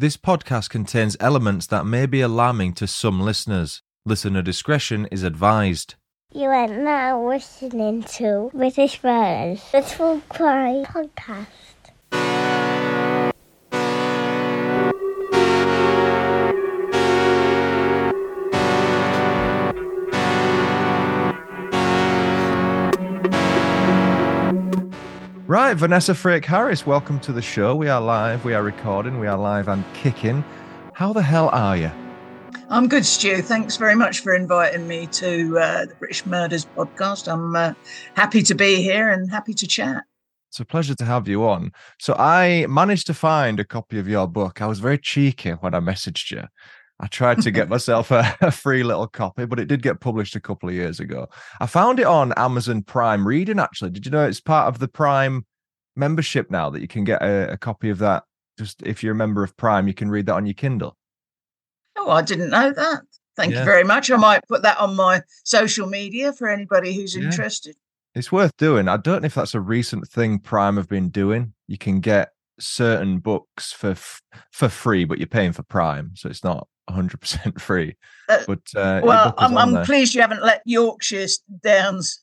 This podcast contains elements that may be alarming to some listeners. Listener discretion is advised. You are now listening to British Murders, the True Crime Podcast. Right, Vanessa Frake Harris, welcome to the show. We are live, we are recording, we are live and kicking. How the hell are you? I'm good, Stu. Thanks very much for inviting me to uh, the British Murders podcast. I'm uh, happy to be here and happy to chat. It's a pleasure to have you on. So, I managed to find a copy of your book. I was very cheeky when I messaged you. I tried to get myself a, a, free little copy, but it did get published a couple of years ago. I found it on Amazon Prime Reading, actually. Did you know it's part of the Prime membership now that you can get a, a copy of that? Just if you're a member of Prime, you can read that on your Kindle. Oh, I didn't know that. Thank yeah. you very much. I might put that on my social media for anybody who's yeah. interested. It's worth doing. I don't know if that's a recent thing Prime have been doing. You can get certain books for for free, but you're paying for Prime, so it's not 100 percent free. Uh, but uh, well, I'm, I'm pleased you haven't let Yorkshire Downs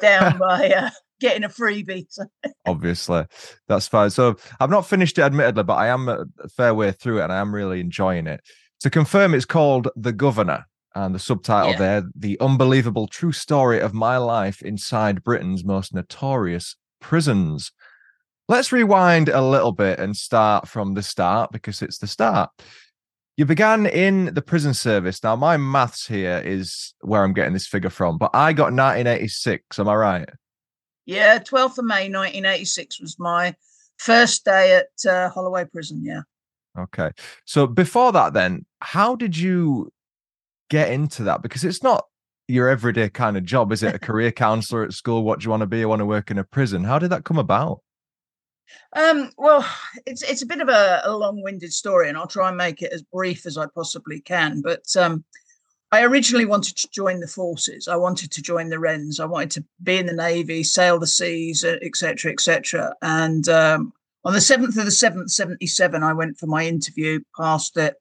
down by uh, getting a freebie. Obviously, that's fine. So I've not finished it, admittedly, but I am a fair way through it, and I am really enjoying it. To confirm, it's called The Governor, and the subtitle yeah. there, The Unbelievable True Story of My Life Inside Britain's Most Notorious Prisons. Let's rewind a little bit and start from the start because it's the start. You began in the prison service. Now, my maths here is where I'm getting this figure from, but I got 1986. Am I right? Yeah, 12th of May 1986 was my first day at uh, Holloway Prison. Yeah. Okay. So before that, then, how did you get into that? Because it's not your everyday kind of job, is it? A career counselor at school? What do you want to be? I want to work in a prison. How did that come about? Um, well, it's it's a bit of a, a, long-winded story, and I'll try and make it as brief as I possibly can. But um, I originally wanted to join the forces. I wanted to join the Wrens. I wanted to be in the Navy, sail the seas, etc., etc. And um, on the seventh of the seventh, seventy-seven, I went for my interview, passed it,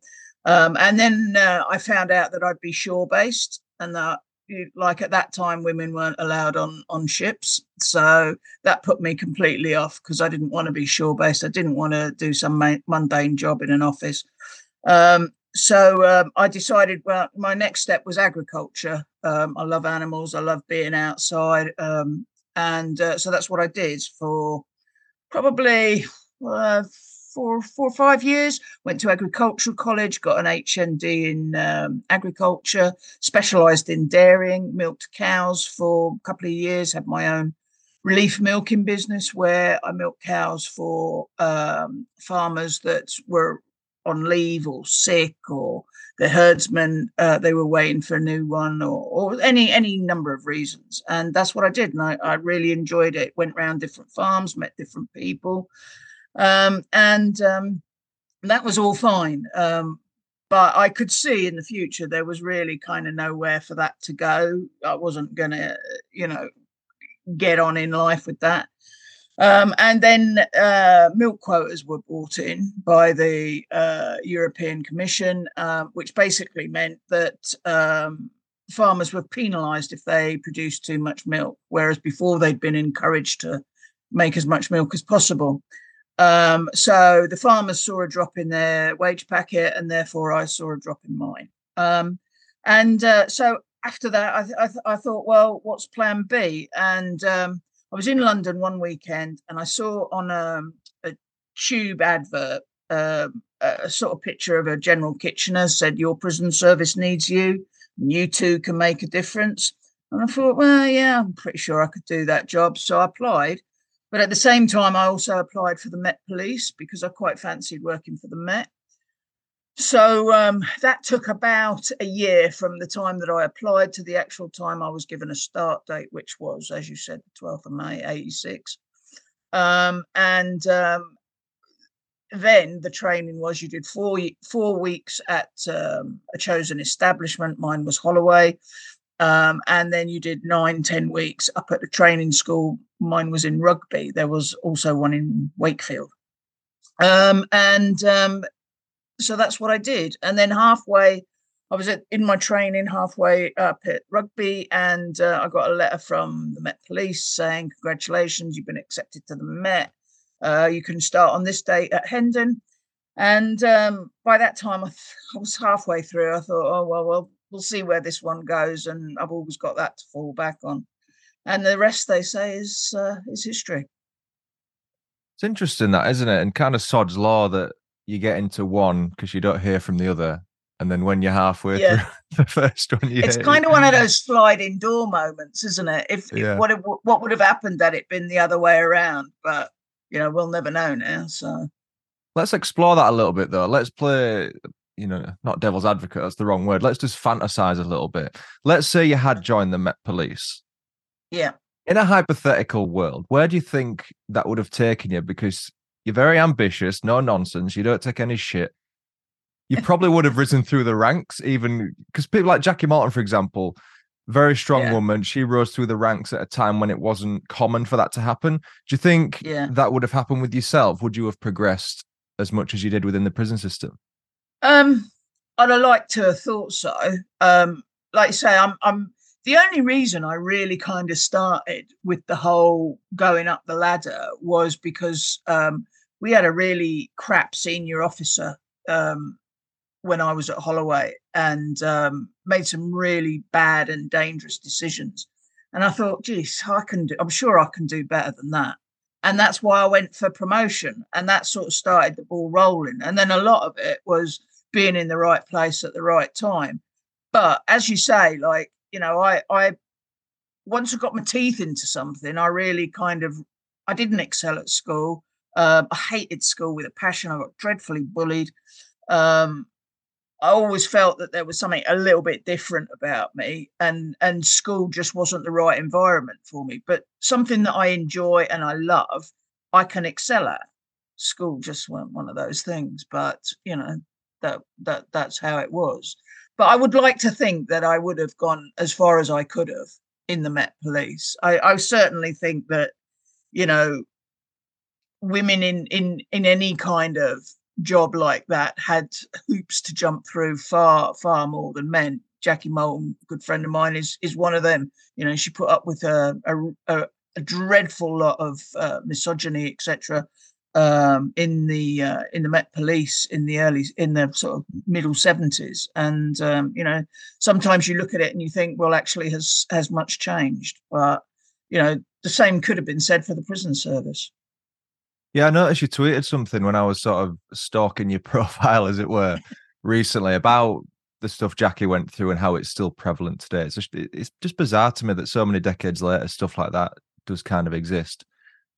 um, and then uh, I found out that I'd be shore-based, and that like at that time women weren't allowed on on ships so that put me completely off because i didn't want to be shore based i didn't want to do some ma- mundane job in an office um, so um, I decided, well, my next step was agriculture. Um, I love animals. I love being outside, um, and uh, so that's what I did for probably uh, four, four or five years. Went to agricultural college, got an HND in um, agriculture, specialised in dairying, milked cows for a couple of years. Had my own relief milking business where I milked cows for um, farmers that were on leave or sick or the herdsman uh, they were waiting for a new one or, or any any number of reasons and that's what i did and i, I really enjoyed it went around different farms met different people um, and um, that was all fine um, but i could see in the future there was really kind of nowhere for that to go i wasn't gonna you know get on in life with that um, and then uh, milk quotas were brought in by the uh, European Commission, uh, which basically meant that um, farmers were penalised if they produced too much milk, whereas before they'd been encouraged to make as much milk as possible. Um, so the farmers saw a drop in their wage packet, and therefore I saw a drop in mine. Um, and uh, so after that, I, th- I, th- I, thought, well, what's Plan B? And um, I was in London one weekend and I saw on a, um, a tube advert um, a sort of picture of a General Kitchener said, Your prison service needs you, and you too can make a difference. And I thought, well, yeah, I'm pretty sure I could do that job. So I applied. But at the same time, I also applied for the Met Police because I quite fancied working for the Met. So um, that took about a year from the time that I applied to the actual time I was given a start date, which was, as you said, the 12th of May, 86. Um, and um, then the training was you did four four weeks at um, a chosen establishment. Mine was Holloway. Um, and then you did nine, ten weeks up at the training school. Mine was in Rugby. There was also one in Wakefield. Um, and so that's what I did. And then halfway, I was at, in my training halfway up at rugby, and uh, I got a letter from the Met Police saying, "Congratulations, you've been accepted to the Met. Uh, you can start on this date at Hendon." And um, by that time, I, th- I, was halfway through. I thought, "Oh well, well, we'll see where this one goes," and I've always got that to fall back on. And the rest, they say, is uh, is history. It's interesting that, isn't it? And kind of sod's law that you get into one because you don't hear from the other. And then when you're halfway yeah. through the first one, it's kind of one of those sliding door moments, isn't it? If, yeah. if what what would have happened had it been the other way around, but you know we'll never know now. So let's explore that a little bit, though. Let's play, you know, not devil's advocate. That's the wrong word. Let's just fantasize a little bit. Let's say you had joined the Met Police. Yeah in a hypothetical world, where do you think that would have taken you? Because you're very ambitious, no nonsense, you don't take any shit. You probably would have risen through the ranks, even because people like Jackie Malton, for example, very strong yeah. woman. She rose through the ranks at a time when it wasn't common for that to happen. Do you think yeah. that would have happened with yourself? Would you have progressed as much as you did within the prison system? Um, I'd have liked to have thought so. Um, like you say, I'm I'm the only reason I really kind of started with the whole going up the ladder was because um, we had a really crap senior officer um, when I was at Holloway and um, made some really bad and dangerous decisions. And I thought, geez, I can do, I'm sure I can do better than that. And that's why I went for promotion. And that sort of started the ball rolling. And then a lot of it was being in the right place at the right time. But as you say, like you know, I I once I got my teeth into something, I really kind of I didn't excel at school. Um, I hated school with a passion. I got dreadfully bullied. Um, I always felt that there was something a little bit different about me, and and school just wasn't the right environment for me. But something that I enjoy and I love, I can excel at. School just weren't one of those things, but you know that that that's how it was. But I would like to think that I would have gone as far as I could have in the Met Police. I, I certainly think that, you know, women in in in any kind of job like that had hoops to jump through far far more than men. Jackie Malton, good friend of mine, is is one of them. You know, she put up with a a, a, dreadful lot of uh, misogyny, etc um, in the uh, in the Met Police in the early in the sort of middle seventies, and um, you know sometimes you look at it and you think, well, actually, has has much changed? But you know the same could have been said for the prison service. Yeah, I noticed you tweeted something when I was sort of stalking your profile, as it were, recently about the stuff Jackie went through and how it's still prevalent today. It's just, it's just bizarre to me that so many decades later, stuff like that does kind of exist.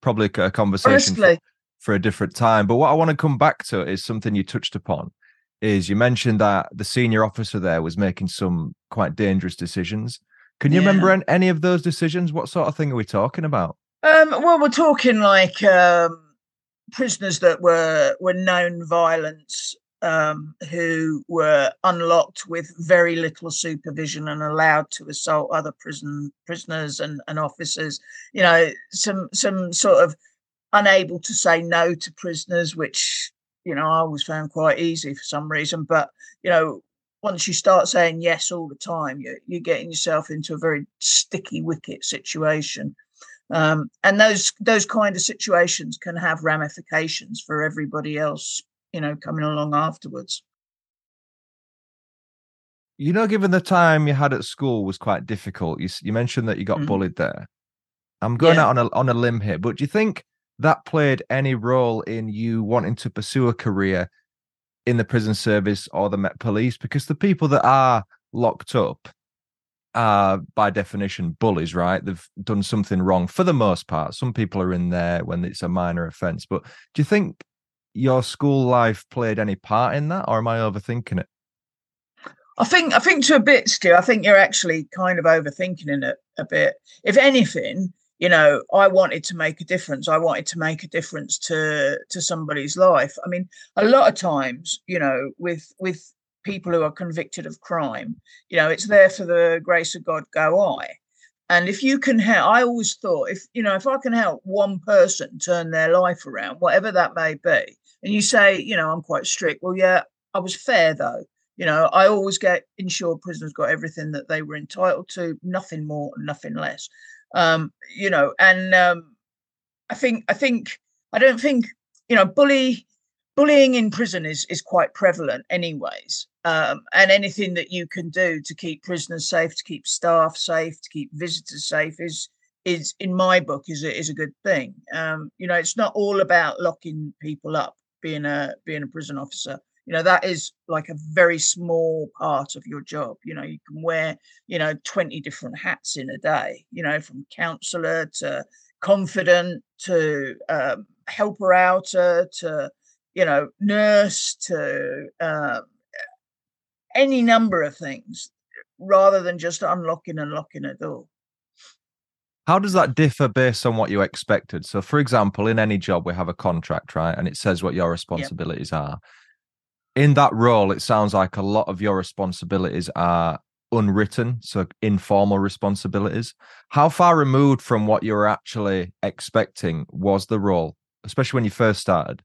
Probably a conversation. Honestly, for a different time. But what I want to come back to is something you touched upon. Is you mentioned that the senior officer there was making some quite dangerous decisions. Can you yeah. remember any of those decisions? What sort of thing are we talking about? Um, well, we're talking like um, prisoners that were were known violence, um, who were unlocked with very little supervision and allowed to assault other prison prisoners and, and officers. You know, some some sort of unable to say no to prisoners, which you know I always found quite easy for some reason. But you know, once you start saying yes all the time, you're, you're getting yourself into a very sticky wicket situation. Um, and those those kind of situations can have ramifications for everybody else, you know, coming along afterwards. You know, given the time you had at school was quite difficult. You, you mentioned that you got mm-hmm. bullied there. I'm going yeah. out on a on a limb here, but do you think that played any role in you wanting to pursue a career in the prison service or the Met Police? Because the people that are locked up are, by definition, bullies, right? They've done something wrong for the most part. Some people are in there when it's a minor offense. But do you think your school life played any part in that, or am I overthinking it? I think I think to a bit, Stu. I think you're actually kind of overthinking it a bit. If anything, you know i wanted to make a difference i wanted to make a difference to to somebody's life i mean a lot of times you know with with people who are convicted of crime you know it's there for the grace of god go i and if you can help i always thought if you know if i can help one person turn their life around whatever that may be and you say you know i'm quite strict well yeah I was fair though. You know, I always get ensured prisoners got everything that they were entitled to, nothing more, nothing less. Um, you know, and um, I think I think I don't think you know bully bullying in prison is is quite prevalent anyways um, and anything that you can do to keep prisoners safe to keep staff safe to keep visitors safe is is in my book is a, is a good thing. Um, you know it's not all about locking people up being a being a prison officer you know that is like a very small part of your job you know you can wear you know 20 different hats in a day you know from counselor to confident to um, helper outer to you know nurse to um, any number of things rather than just unlocking and locking a door. How does that differ based on what you expected? So for example in any job we have a contract right and it says what your responsibilities yep. are in that role it sounds like a lot of your responsibilities are unwritten, so informal responsibilities. How far removed from what you were actually expecting was the role, especially when you first started?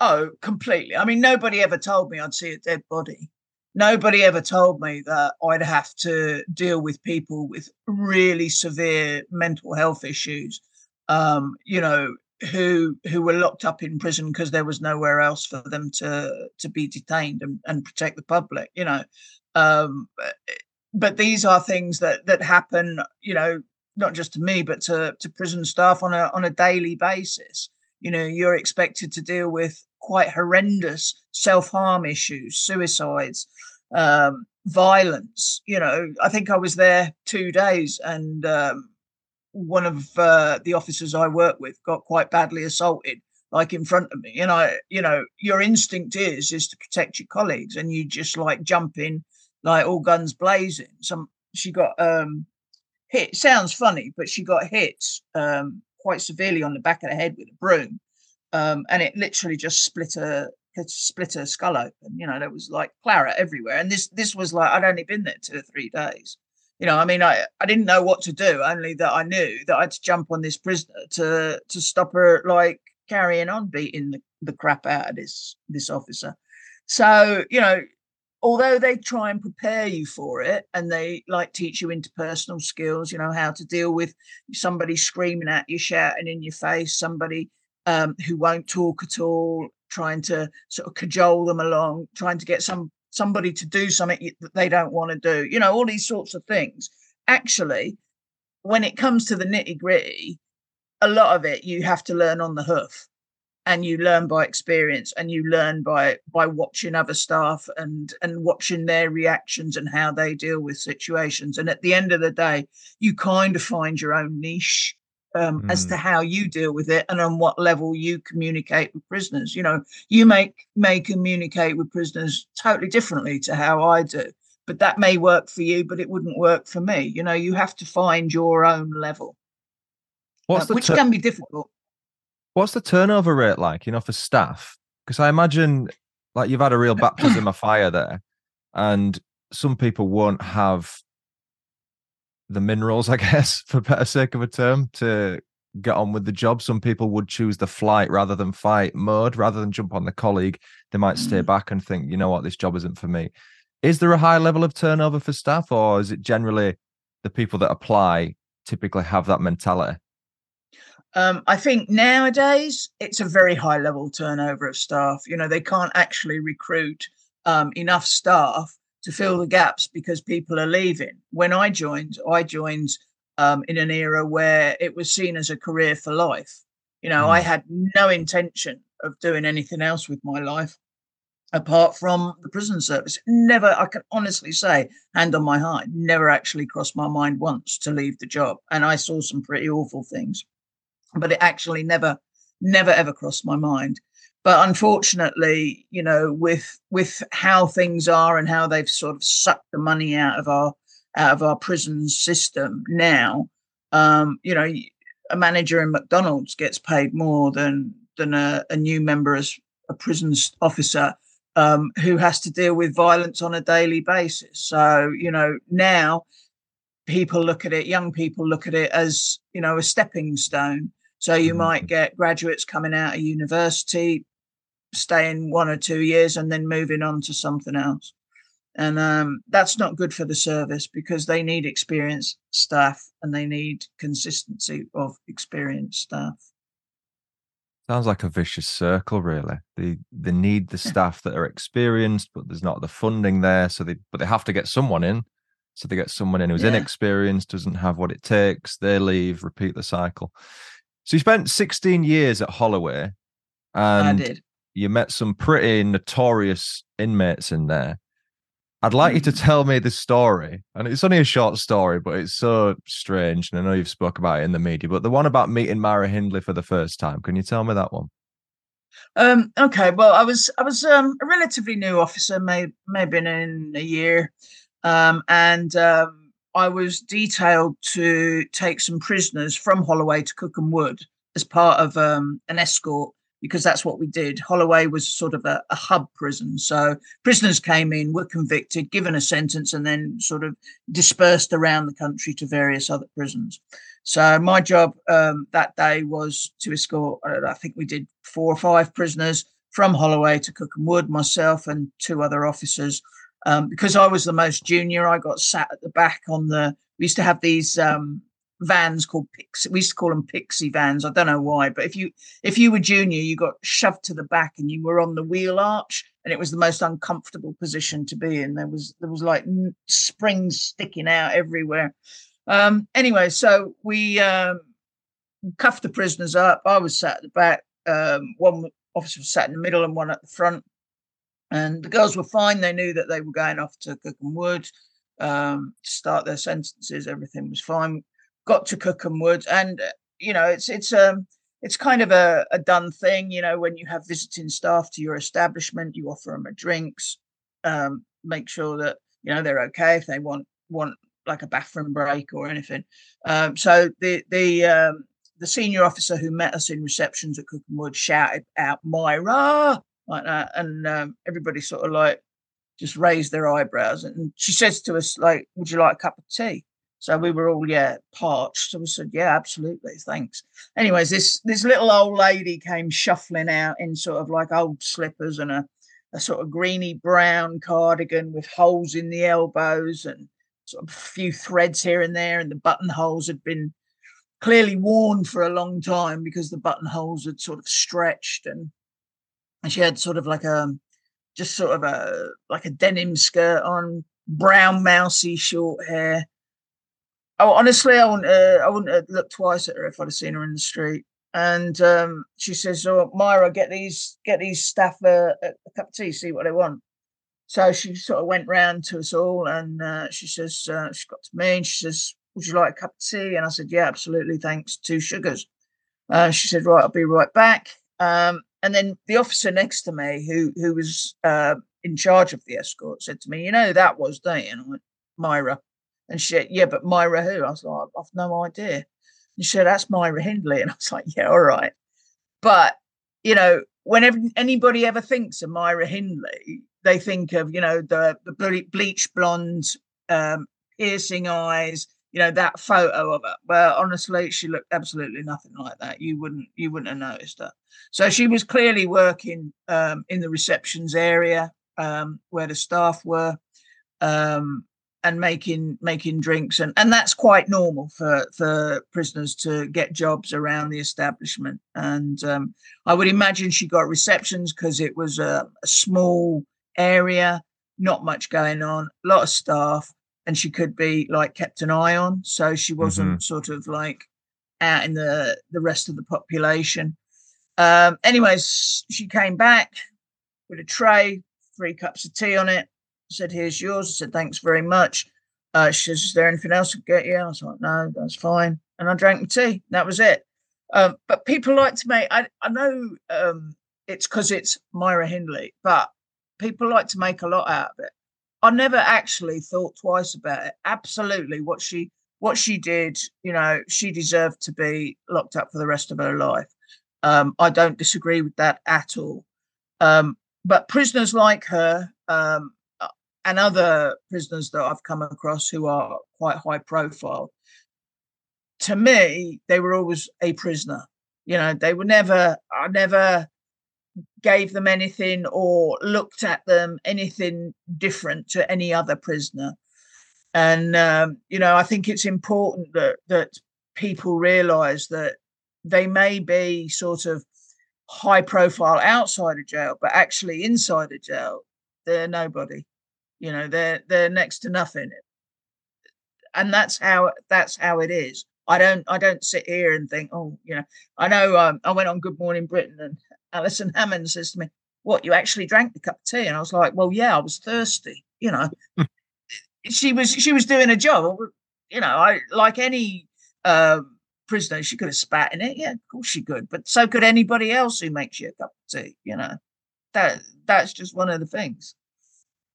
Oh, completely. I mean, nobody ever told me I'd see a dead body. Nobody ever told me that I'd have to deal with people with really severe mental health issues. Um, you know, who who were locked up in prison because there was nowhere else for them to to be detained and, and protect the public you know um, but these are things that that happen, you know, not just to me, but to to prison staff on a on a daily basis. You know, you're expected to deal with quite horrendous self harm issues, suicides, um, violence. You know, I think I was there two days, and um, one of uh, the officers I work with got quite badly assaulted like in front of me and i you know your instinct is is to protect your colleagues and you just like jump in like all guns blazing. Some she got um hit. Sounds funny, but she got hit um quite severely on the back of the head with a broom, um, and it literally just split her split her skull open. You know, there was like claret everywhere, and this this was like I'd only been there two or three days. You know, I mean, I, I didn't know what to do. Only that I knew that I had to jump on this prisoner to to stop her like carrying on beating the, the crap out of this this officer. So you know, although they try and prepare you for it and they like teach you interpersonal skills you know how to deal with somebody screaming at you shouting in your face somebody um, who won't talk at all trying to sort of cajole them along trying to get some somebody to do something that they don't want to do you know all these sorts of things. Actually when it comes to the nitty gritty a lot of it you have to learn on the hoof. And you learn by experience and you learn by by watching other staff and and watching their reactions and how they deal with situations. And at the end of the day you kind of find your own niche um, mm. as to mm. how you deal with it and on what level you communicate with prisoners you know you may may communicate with prisoners totally differently to how i do but that may work for you but it wouldn't work for me you know you have to find your own level uh, which ter- can be difficult What's the turnover rate like, you know, for staff? Because I imagine like you've had a real baptism of fire there, and some people won't have the minerals, I guess, for better sake of a term, to get on with the job. Some people would choose the flight rather than fight mode, rather than jump on the colleague. They might stay mm. back and think, you know what, this job isn't for me. Is there a high level of turnover for staff, or is it generally the people that apply typically have that mentality? Um, I think nowadays it's a very high level turnover of staff. You know, they can't actually recruit um, enough staff to fill the gaps because people are leaving. When I joined, I joined um, in an era where it was seen as a career for life. You know, mm. I had no intention of doing anything else with my life apart from the prison service. Never, I can honestly say, hand on my heart, never actually crossed my mind once to leave the job. And I saw some pretty awful things but it actually never never ever crossed my mind but unfortunately you know with with how things are and how they've sort of sucked the money out of our out of our prison system now um you know a manager in mcdonald's gets paid more than than a, a new member as a prison officer um, who has to deal with violence on a daily basis so you know now people look at it young people look at it as you know a stepping stone so you mm-hmm. might get graduates coming out of university, staying one or two years and then moving on to something else. And um, that's not good for the service because they need experienced staff and they need consistency of experienced staff. Sounds like a vicious circle, really. They they need the staff that are experienced, but there's not the funding there. So they but they have to get someone in. So they get someone in who's yeah. inexperienced, doesn't have what it takes. They leave, repeat the cycle. So you spent 16 years at Holloway, and I did. You met some pretty notorious inmates in there. I'd like you to mm. tell me the story, and it's only a short story, but it's so strange. And I know you've spoke about it in the media, but the one about meeting Myra Hindley for the first time. Can you tell me that one? Um, okay, well, I was I was um, a relatively new officer, may maybe in a year, um, and um, I was detailed to take some prisoners from Holloway to Cookham Wood as part of um, an escort because that's what we did. Holloway was sort of a, a, hub prison. So prisoners came in, were convicted, given a sentence, and then sort of dispersed around the country to various other prisons. So my job um, that day was to escort, I think we did four or five prisoners from Holloway to Cookham Wood, myself and two other officers. Um, because I was the most junior, I got sat at the back on the, we used to have these um, vans called pixie we used to call them pixie vans i don't know why but if you if you were junior you got shoved to the back and you were on the wheel arch and it was the most uncomfortable position to be in. There was there was like springs sticking out everywhere. Um anyway so we um cuffed the prisoners up. I was sat at the back um one officer was sat in the middle and one at the front. And the girls were fine. They knew that they were going off to Cookham Wood um, to start their sentences. Everything was fine got to Cookham Wood, and uh, you know, it's it's um it's kind of a, a done thing. You know, when you have visiting staff to your establishment, you offer them a drinks, um, make sure that you know they're okay if they want want like a bathroom break or anything. Um, so the the um, the senior officer who met us in receptions at Cookham Wood shouted out Myra like that, and um, everybody sort of like just raised their eyebrows. And she says to us like, "Would you like a cup of tea?" So we were all, yeah, parched. So we said, yeah, absolutely, thanks. Anyways, this this little old lady came shuffling out in sort of like old slippers and a, a sort of greeny brown cardigan with holes in the elbows and sort of a few threads here and there, and the buttonholes had been clearly worn for a long time because the buttonholes had sort of stretched and and she had sort of like a just sort of a like a denim skirt on, brown mousy short hair Oh, honestly, I wouldn't. Uh, I wouldn't have looked twice at her if I'd have seen her in the street. And um, she says, "Oh, Myra, get these get these staff uh, a, a, cup of tea, see what they want." So she sort of went round to us all, and uh, she says, uh, she got to me, and she says, "Would you like a cup of tea?" And I said, "Yeah, absolutely, thanks. Two sugars." Uh, she said, "Right, I'll be right back." Um, and then the officer next to me, who who was uh, in charge of the escort, said to me, "You know that was, don't you?" And I went, "Myra." And she said, Yeah, but Myra who? I was like, I've no idea. And she said, That's Myra Hindley. And I was like, Yeah, all right. But, you know, whenever anybody ever thinks of Myra Hindley, they think of, you know, the, the bleach blonde, um, piercing eyes, you know, that photo of her. Well, honestly, she looked absolutely nothing like that. You wouldn't you wouldn't have noticed her. So she was clearly working um, in the receptions area um, where the staff were. Um, and making making drinks and and that's quite normal for for prisoners to get jobs around the establishment. And um, i would imagine she got receptions because it was a, a, small area not much going on a lot of staff and she could be like kept an eye on. So she wasn't mm-hmm. sort of like out in the the rest of the population. Um anyways she came back with a tray three cups of tea on it said, Here's yours. I said, Thanks very much. Uh, she says, Is there anything else I can get you? I was like, No, that's fine. And I drank my tea. That was it. Um, but people like to make, I, I know um, it's because it's Myra Hindley, but people like to make a lot out of it. I never actually thought twice about it. Absolutely, what she what she did, you know, she deserved to be locked up for the rest of her life. Um, I don't disagree with that at all. Um, but prisoners like her, um, and other prisoners that I've come across who are quite high profile, to me, they were always a prisoner. You know, they were never, I never gave them anything or looked at them anything different to any other prisoner. And um, you know, I think it's important that that people realise that they may be sort of high profile outside of jail, but actually inside of jail, they're nobody. You know, they're they're next to nothing. And that's how that's how it is. I don't I don't sit here and think, oh, you know, I know um, I went on Good Morning Britain and Alison Hammond says to me, What, you actually drank the cup of tea? And I was like, Well, yeah, I was thirsty, you know. She was she was doing a job. You know, I like any um, prisoner, she could have spat in it. Yeah, of course she could. But so could anybody else who makes you a cup of tea, you know. That that's just one of the things.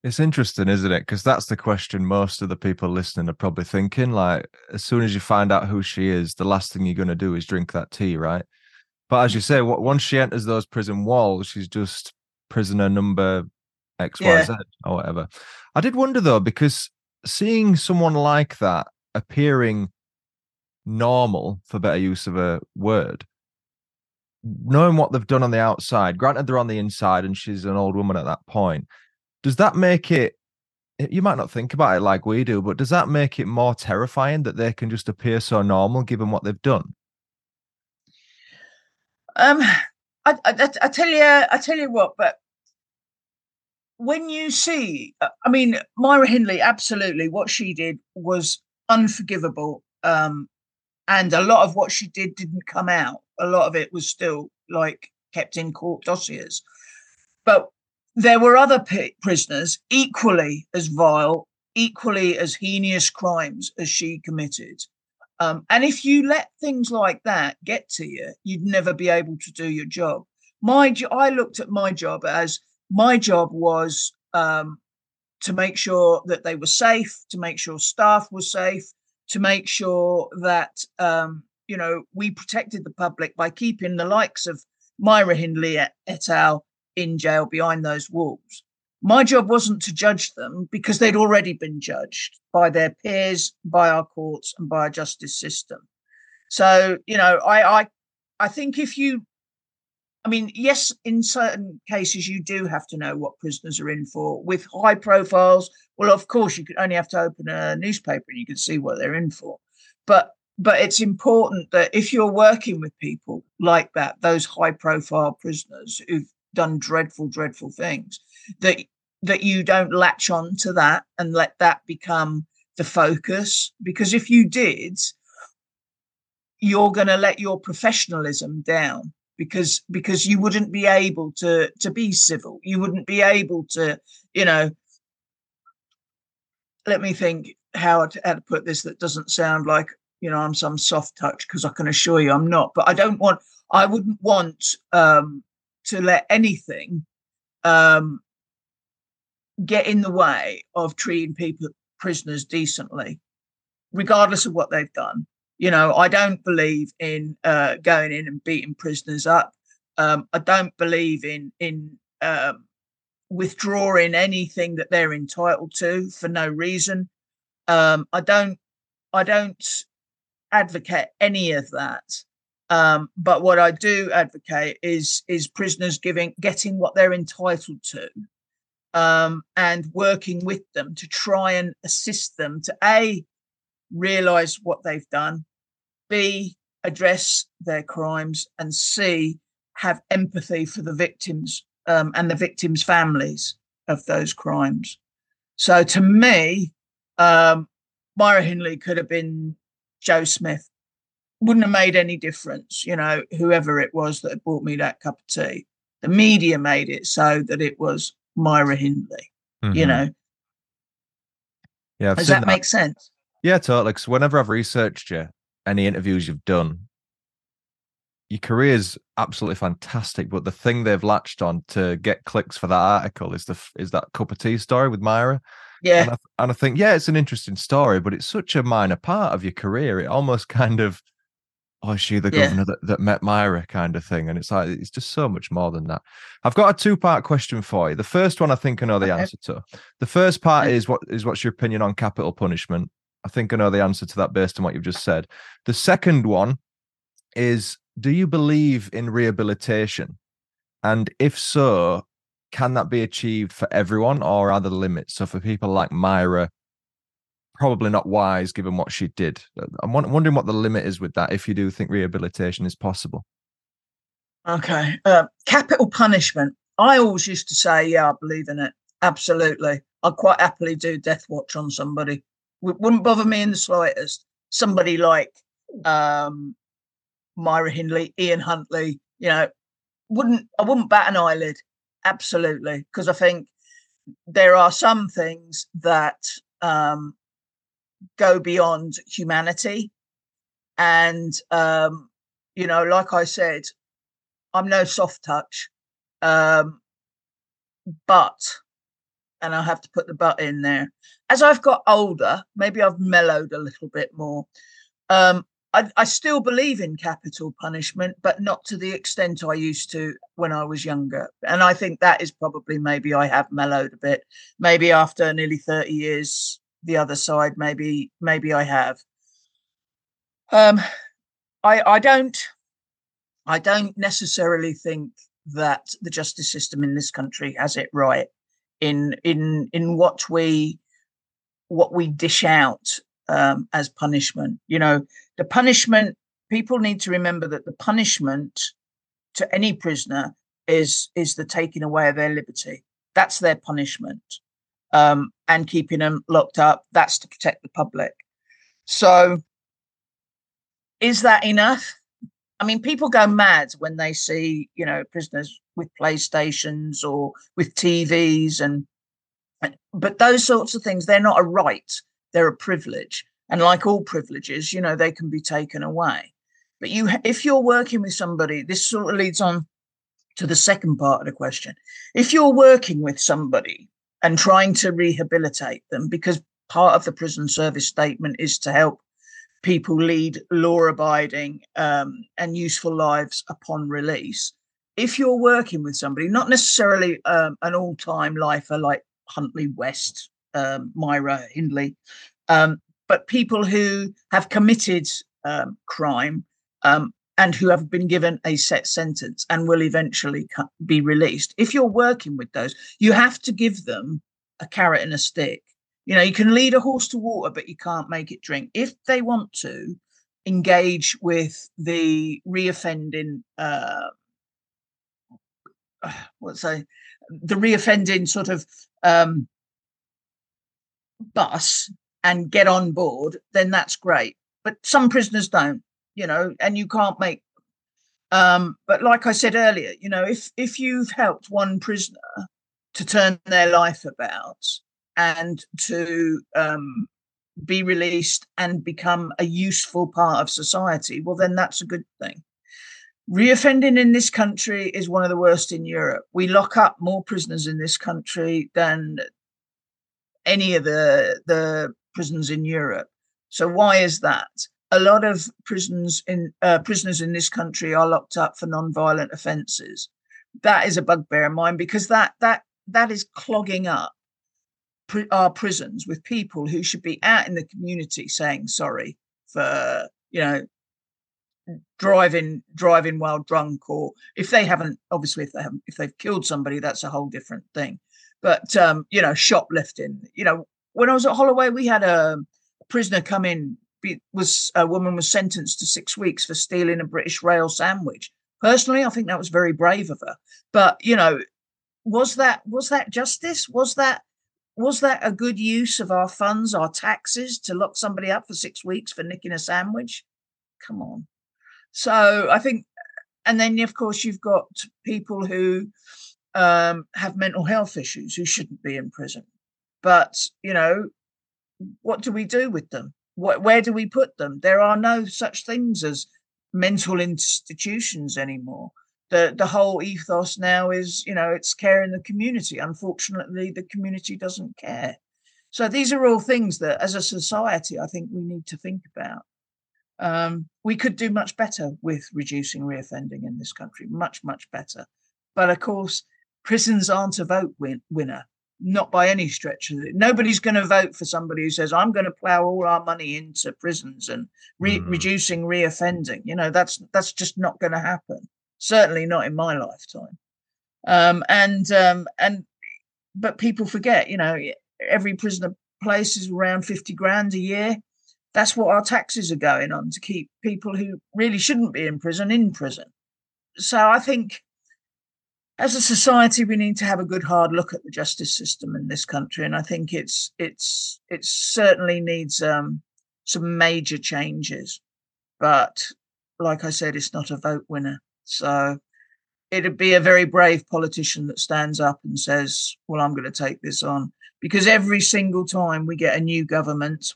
It's interesting, isn't it? Because that's the question most of the people listening are probably thinking. Like, as soon as you find out who she is, the last thing you're going to do is drink that tea, right? But as you mm. say, once she enters those prison walls, she's just prisoner number X, Y, Z, or whatever. I did wonder though, because seeing someone like that appearing normal, for better use of a word, knowing what they've done on the outside, granted they're on the inside and she's an old woman at that point, does that make it you might not think about it like we do, but does that make it more terrifying that they can just appear so normal given what they've done? Um, I, I, I tell you, I tell you what, but when you see, uh, I mean, Myra Hindley, absolutely, what she did was unforgivable. Um, and a lot of what she did didn't come out. A lot of it was still like kept in court dossiers. But there were other p- prisoners equally as vile, equally as heinous crimes as she committed. Um, and if you let things like that get to you, you'd never be able to do your job. My, I looked at my job as my job was um, to make sure that they were safe, to make sure staff were safe, to make sure that um, you know we protected the public by keeping the likes of Myra Hindley et, et al in jail behind those walls. My job wasn't to judge them because they'd already been judged by their peers, by our courts, and by our justice system. So, you know, I, I, I think if you, I mean, yes, in certain cases you do have to know what prisoners are in for. With high profiles, well, of course, you could only have to open a newspaper and you can see what they're in for. But but it's important that if you're working with people like that, those high profile prisoners who've done dreadful, dreadful things, that that you don't latch on to that and let that become the focus. Because if you did, you're going to let your professionalism down because because you wouldn't be able to to be civil you wouldn't be able to you know let me think how to, how to put this that doesn't sound like you know i'm some soft touch because i can assure you i'm not but i don't want i wouldn't want um to let anything um, get in the way of treating people prisoners decently, regardless of what they've done. You know, I don't believe in uh, going in and beating prisoners up. Um, I don't believe in in um, withdrawing anything that they're entitled to for no reason. Um, I don't I don't advocate any of that. Um, but what I do advocate is is prisoners giving getting what they're entitled to, um, and working with them to try and assist them to a realize what they've done, b address their crimes, and c have empathy for the victims um, and the victims' families of those crimes. So to me, um, Myra Hindley could have been Joe Smith wouldn't have made any difference, you know, whoever it was that bought me that cup of tea. The media made it so that it was Myra Hindley, mm-hmm. you know. Yeah, I've does that, that, make sense? Yeah, totally. Because whenever I've researched you, any interviews you've done, your career is absolutely fantastic. But the thing they've latched on to get clicks for that article is the is that cup of tea story with Myra. Yeah, and I, and I think yeah, it's an interesting story, but it's such a minor part of your career. It almost kind of oh, is she the yeah. governor that, that met Myra kind of thing? And it's like, it's just so much more than that. I've got a two part question for you. The first one, I think I know the okay. answer to. The first part mm. is what is what's your opinion on capital punishment? I think I know the answer to that based on what you've just said. The second one is, do you believe in rehabilitation? And if so, can that be achieved for everyone or are there limits? So for people like Myra, probably not wise given what she did. I'm wondering what the limit is with that if you do think rehabilitation is possible. Okay. Uh, capital punishment. I always used to say, yeah, I believe in it. Absolutely. I'd quite happily do death watch on somebody. It wouldn't bother me in the slightest. Somebody like um, Myra Hindley, Ian Huntley, you know, wouldn't I wouldn't bat an eyelid. Absolutely. Because I think there are some things that um, go beyond humanity. And, um, you know, like I said, I'm no soft touch. Um, but, and I have to put the but in there, as I've got older, maybe I've mellowed a little bit more. Um, I, I, still believe in capital punishment, but not to the extent I used to when I was younger. And I think that is probably maybe I have mellowed a bit. Maybe after nearly 30 years, the other side, maybe maybe I have. Um, I I don't I don't necessarily think that the justice system in this country has it right in in in what we what we dish out um, as punishment. You know, the punishment. People need to remember that the punishment to any prisoner is is the taking away of their liberty. That's their punishment um, and keeping them locked up. That's to protect the public. So, is that enough? I mean, people go mad when they see, you know, prisoners with PlayStations or with TVs, and but those sorts of things, they're not a right; they're a privilege. And like all privileges, you know, they can be taken away. But you, if you're working with somebody, this sort of leads on to the second part of the question. If you're working with somebody and trying to rehabilitate them because part of the prison service statement is to help people lead law abiding um, and useful lives upon release. If you're working with somebody, not necessarily um, an all time lifer like Huntley West, um, Myra Hindley, um, but people who have committed um, crime um, and who have been given a set sentence and will eventually be released. If you're working with those, you have to give them a carrot and a stick. You know, you can lead a horse to water, but you can't make it drink. If they want to engage with the reoffending, uh, what's say, the reoffending sort of um, bus and get on board, then that's great. But some prisoners don't you know, and you can't make. Um, but like I said earlier, you know, if if you've helped one prisoner to turn their life about and to um, be released and become a useful part of society, well, then that's a good thing. Reoffending in this country is one of the worst in Europe. We lock up more prisoners in this country than any of the the prisons in Europe. So why is that? A lot of prisons in uh, prisoners in this country are locked up for non-violent offences. That is a bugbear of mine because that that that is clogging up pr- our prisons with people who should be out in the community saying sorry for you know driving driving while drunk or if they haven't obviously if they haven't if they've killed somebody that's a whole different thing but um you know shoplifting you know when i was at holloway we had a prisoner come in was a woman was sentenced to six weeks for stealing a British rail sandwich. Personally, I think that was very brave of her. But you know, was that was that justice? Was that was that a good use of our funds, our taxes, to lock somebody up for six weeks for nicking a sandwich? Come on. So I think, and then of course you've got people who um, have mental health issues who shouldn't be in prison. But you know, what do we do with them? Wh- where do we put them? There are no such things as mental institutions anymore. The the whole ethos now is, you know, it's care in the community. Unfortunately, the community doesn't care. So these are all things that, as a society, I think we need to think about. Um, we could do much better with reducing reoffending in this country, much much better. But of course, prisons aren't a vote win- winner not by any stretch of it. Nobody's going to vote for somebody who says, I'm going to plow all our money into prisons and re- mm. reducing reoffending. You know, that's that's just not going to happen. Certainly not in my lifetime. Um, and um, and but people forget, you know, every prisoner place is around 50 grand a year. That's what our taxes are going on to keep people who really shouldn't be in prison in prison. So I think as a society we need to have a good hard look at the justice system in this country and I think it's it's it certainly needs um, some major changes. But like I said, it's not a vote winner. So it'd be a very brave politician that stands up and says, Well, I'm going to take this on. Because every single time we get a new government,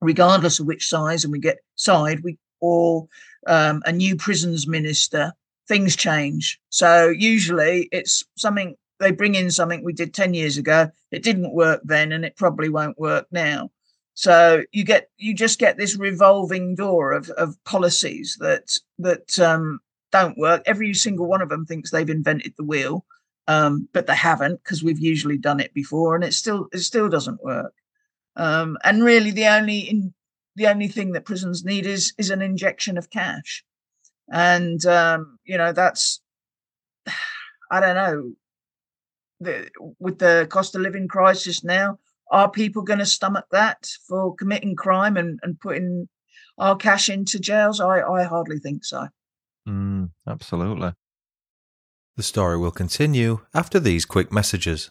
regardless of which size and we get side, we or um, a new prisons minister, things change. So usually it's something they bring in something we did 10 years ago. It didn't work then and it probably won't work now. So you get you just get this revolving door of, of policies that that um, don't work. Every single one of them thinks they've invented the wheel, um, but they haven't because we've usually done it before, and it still it still doesn't work. Um, and really, the only in, the only thing that prisons need is is an injection of cash, and um, you know that's I don't know. The, with the cost of living crisis now, are people going to stomach that for committing crime and, and putting our cash into jails? I, I hardly think so. Mm, absolutely. The story will continue after these quick messages.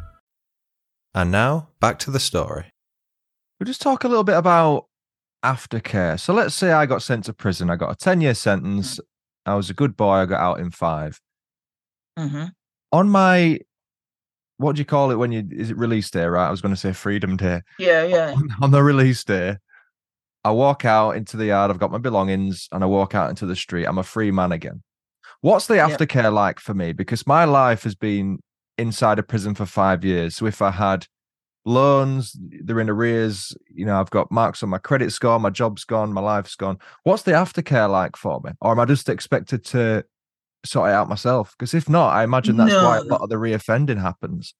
And now, back to the story. We'll just talk a little bit about aftercare. So let's say I got sent to prison. I got a 10 year sentence. I was a good boy. I got out in 5 Mm-hmm. On my, what do you call it when you, is it release day, right? I was going to say freedom day. Yeah, yeah. On, on the release day, I walk out into the yard. I've got my belongings and I walk out into the street. I'm a free man again. What's the Yeah. aftercare like for me? Because my life has been inside a prison for five years. So if I had loans, they're in arrears, you know, I've got marks on my credit score, my job's gone, my life's gone. What's the aftercare like for me? Or am I just expected to sort it out myself? Because if not, I imagine that's why a lot of the reoffending happens.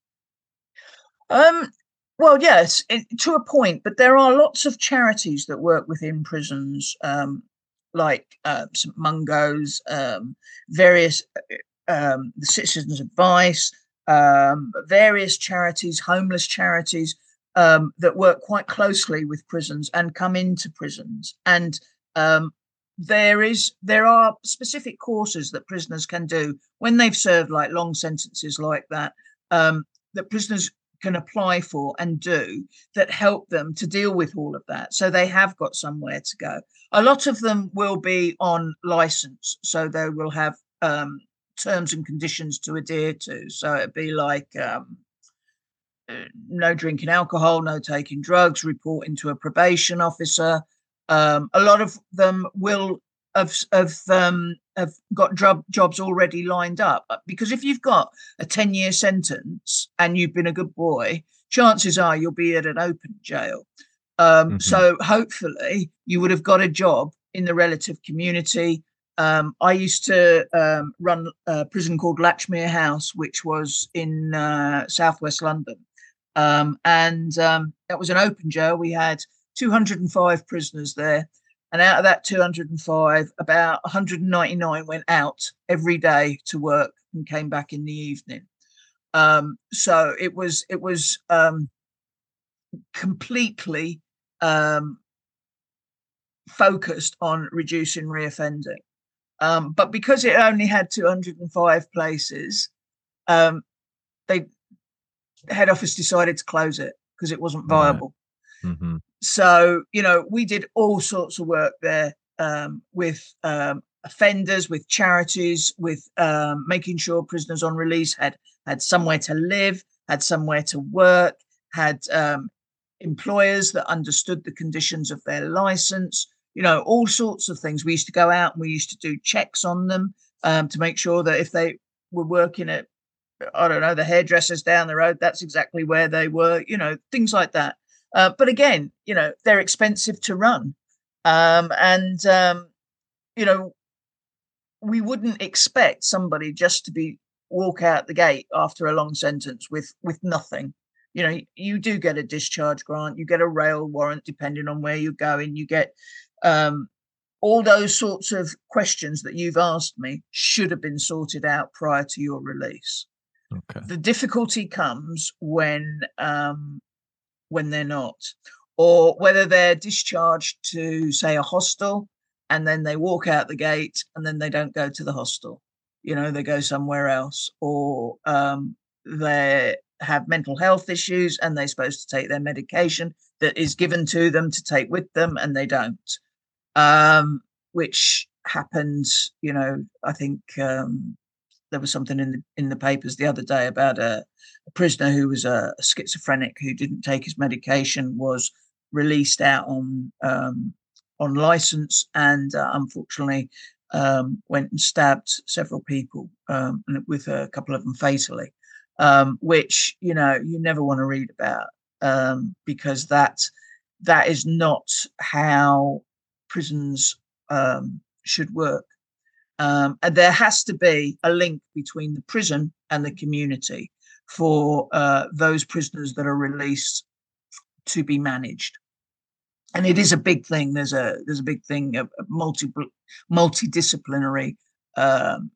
Um, well, yes, it, to a point, but there are lots of charities that work within prisons, um, like uh, St Mungo's, um, various uh, um, the Citizens Advice, um, various charities, homeless charities um, that work quite closely with prisons and come into prisons. And um, there is there are specific courses that prisoners can do when they've served like long sentences like that. Um, that prisoners can apply for and do that help them to deal with all of that. So they have got somewhere to go. A lot of them will be on license, so they will have um, terms and conditions to adhere to. So it'd be like um, uh, no drinking alcohol, no taking drugs, reporting to a probation officer. Um, a lot of them will have have um, have got job, jobs already lined up because if you've got a 10 year sentence and you've been a good boy, chances are you'll be at an open jail. Um, Mhm. So hopefully you would have got a job in the relative community. Um, I used to um, run a prison called Latchmere House, which was in uh, southwest London. Um, and um, that was an open jail. We had 205 prisoners there. And out of that 205, about 199 went out every day to work and came back in the evening. Um, so it was it was um, completely focused on reducing reoffending. Um, but because it only had 205 places, um, they head office decided to close it because it wasn't Right. viable. Hmm so you know we did all sorts of work there um, with um, offenders with charities with um, making sure prisoners on release had had somewhere to live had somewhere to work had um, employers that understood the conditions of their license you know all sorts of things we used to go out and we used to do checks on them um, to make sure that if they were working at I don't know the hairdressers down the road. That's exactly where they were. You know things like that. Uh, but again, you know they're expensive to run, um, and um, you know we wouldn't expect somebody just to be walk out the gate after a long sentence with with nothing you know you do get a discharge grant you get a rail warrant depending on where you're going you get um, all those sorts of questions that you've asked me should have been sorted out prior to your release. Okay. the difficulty comes when um, when they're not or whether they're discharged to say a hostel and then they walk out the gate and then they don't go to the hostel. You know they go somewhere else or um, they have mental health issues and they're supposed to take their medication that is given to them to take with them and they don't um, which happened. you know i think um, there was something in the in the papers the other day about a, a prisoner who was a, a, schizophrenic who didn't take his medication was released out on um, on license and uh, unfortunately um, went and stabbed several people um, with a couple of them fatally um, which you know you never want to read about um, because that that is not how prisons um, should work um, and there has to be a link between the prison and the community for uh, those prisoners that are released to be managed. And it is a big thing. There's a there's a big thing, a, a multi multidisciplinary um,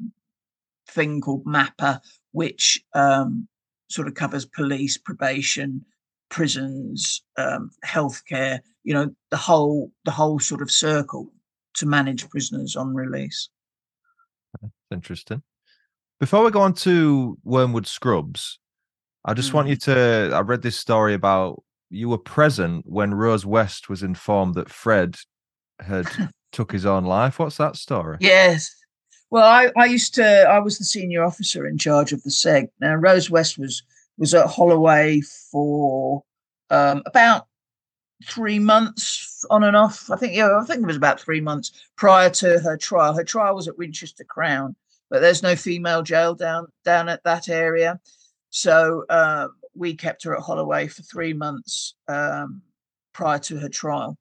thing called MAPPA, which um, sort of covers police, probation, prisons, um, healthcare. You know, the whole the whole sort of circle to manage prisoners on release. Interesting. Before we go on to Wormwood Scrubs, I just mm. want you to. I read this story about you were present when Rose West was informed that Fred had took his own life. What's that story? Yes. Well, I, I used to. I was the senior officer in charge of the SEG. Now, Rose West was was at Holloway for um, about three months on and off. I think yeah, I think it was about three months prior to her trial. Her trial was at Winchester Crown, but there's no female jail down down at that area. So uh, we kept her at Holloway for three months um, prior to her trial,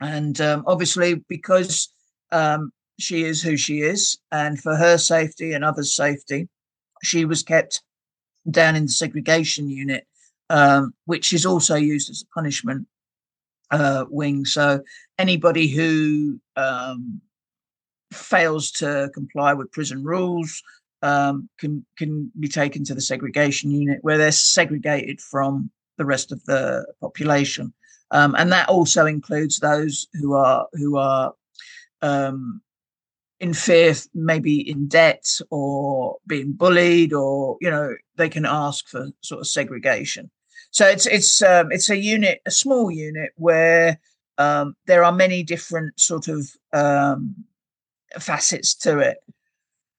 and um, obviously because um, she is who she is, and for her safety and others' safety, she was kept down in the segregation unit, um, which is also used as a punishment uh, wing. So anybody who um, fails to comply with prison rules um, can can be taken to the segregation unit where they're segregated from the rest of the population, um, and that also includes those who are who are um, in fear, maybe in debt or being bullied, or you know they can ask for sort of segregation. So it's it's um, it's a unit, a small unit where um, there are many different sort of um, facets to it.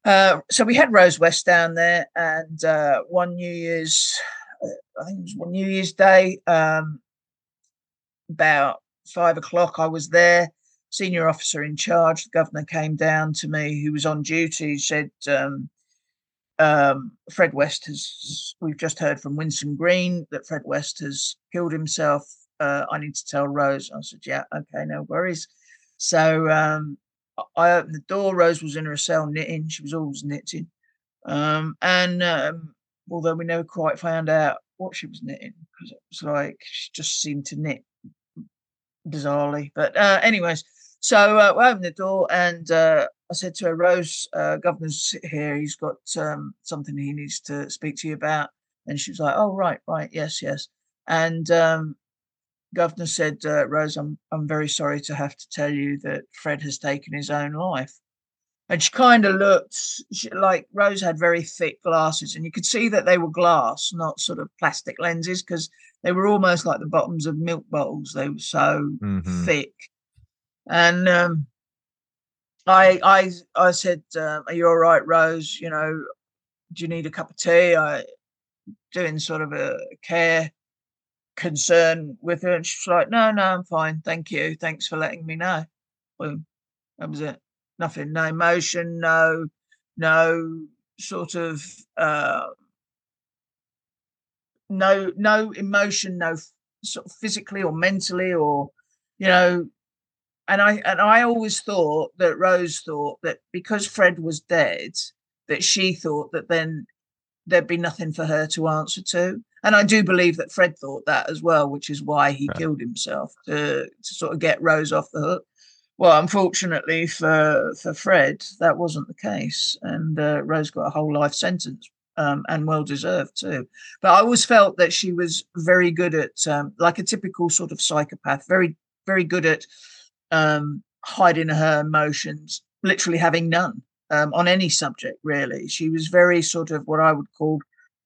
Uh, so we had Rose West down there, and uh, one New Year's, uh, I think it was one New Year's Day, um, about five o'clock. I was there, senior officer in charge. The governor came down to me, who was on duty, said, um, um, Fred West has, we've just heard from Winson Green that Fred West has killed himself. Uh, I need to tell Rose. I said, yeah, okay, no worries. So um, I opened the door. Rose was in her cell knitting. She was always knitting. Um, and um, although we never quite found out what she was knitting, because it was like she just seemed to knit bizarrely. But, uh, anyways, so uh, we opened the door and uh, I said to her, Rose, uh, governor's here. He's got um, something he needs to speak to you about. And she was like, oh, right, right. Yes, yes. And um, governor said, uh, Rose, I'm, I'm very sorry to have to tell you that Fred has taken his own life. And she kind of looked she, like Rose had very thick glasses, and you could see that they were glass, not sort of plastic lenses, because they were almost like the bottoms of milk bottles. They were so mm-hmm. thick. And um, I I I said, um, "Are you all right, Rose? You know, do you need a cup of tea?" I doing sort of a care concern with her, and she's like, "No, no, I'm fine, thank you. Thanks for letting me know." Well, that was it. Nothing, no emotion, no, no sort of uh, no no emotion, no sort of physically or mentally or you know. And I and I always thought that Rose thought that because Fred was dead, that she thought that then there'd be nothing for her to answer to. And I do believe that Fred thought that as well, which is why he right. killed himself to, to sort of get Rose off the hook. Well, unfortunately for for Fred, that wasn't the case, and uh, Rose got a whole life sentence, um, and well deserved too. But I always felt that she was very good at, um, like a typical sort of psychopath, very very good at um, hiding her emotions, literally having none um, on any subject. Really, she was very sort of what I would call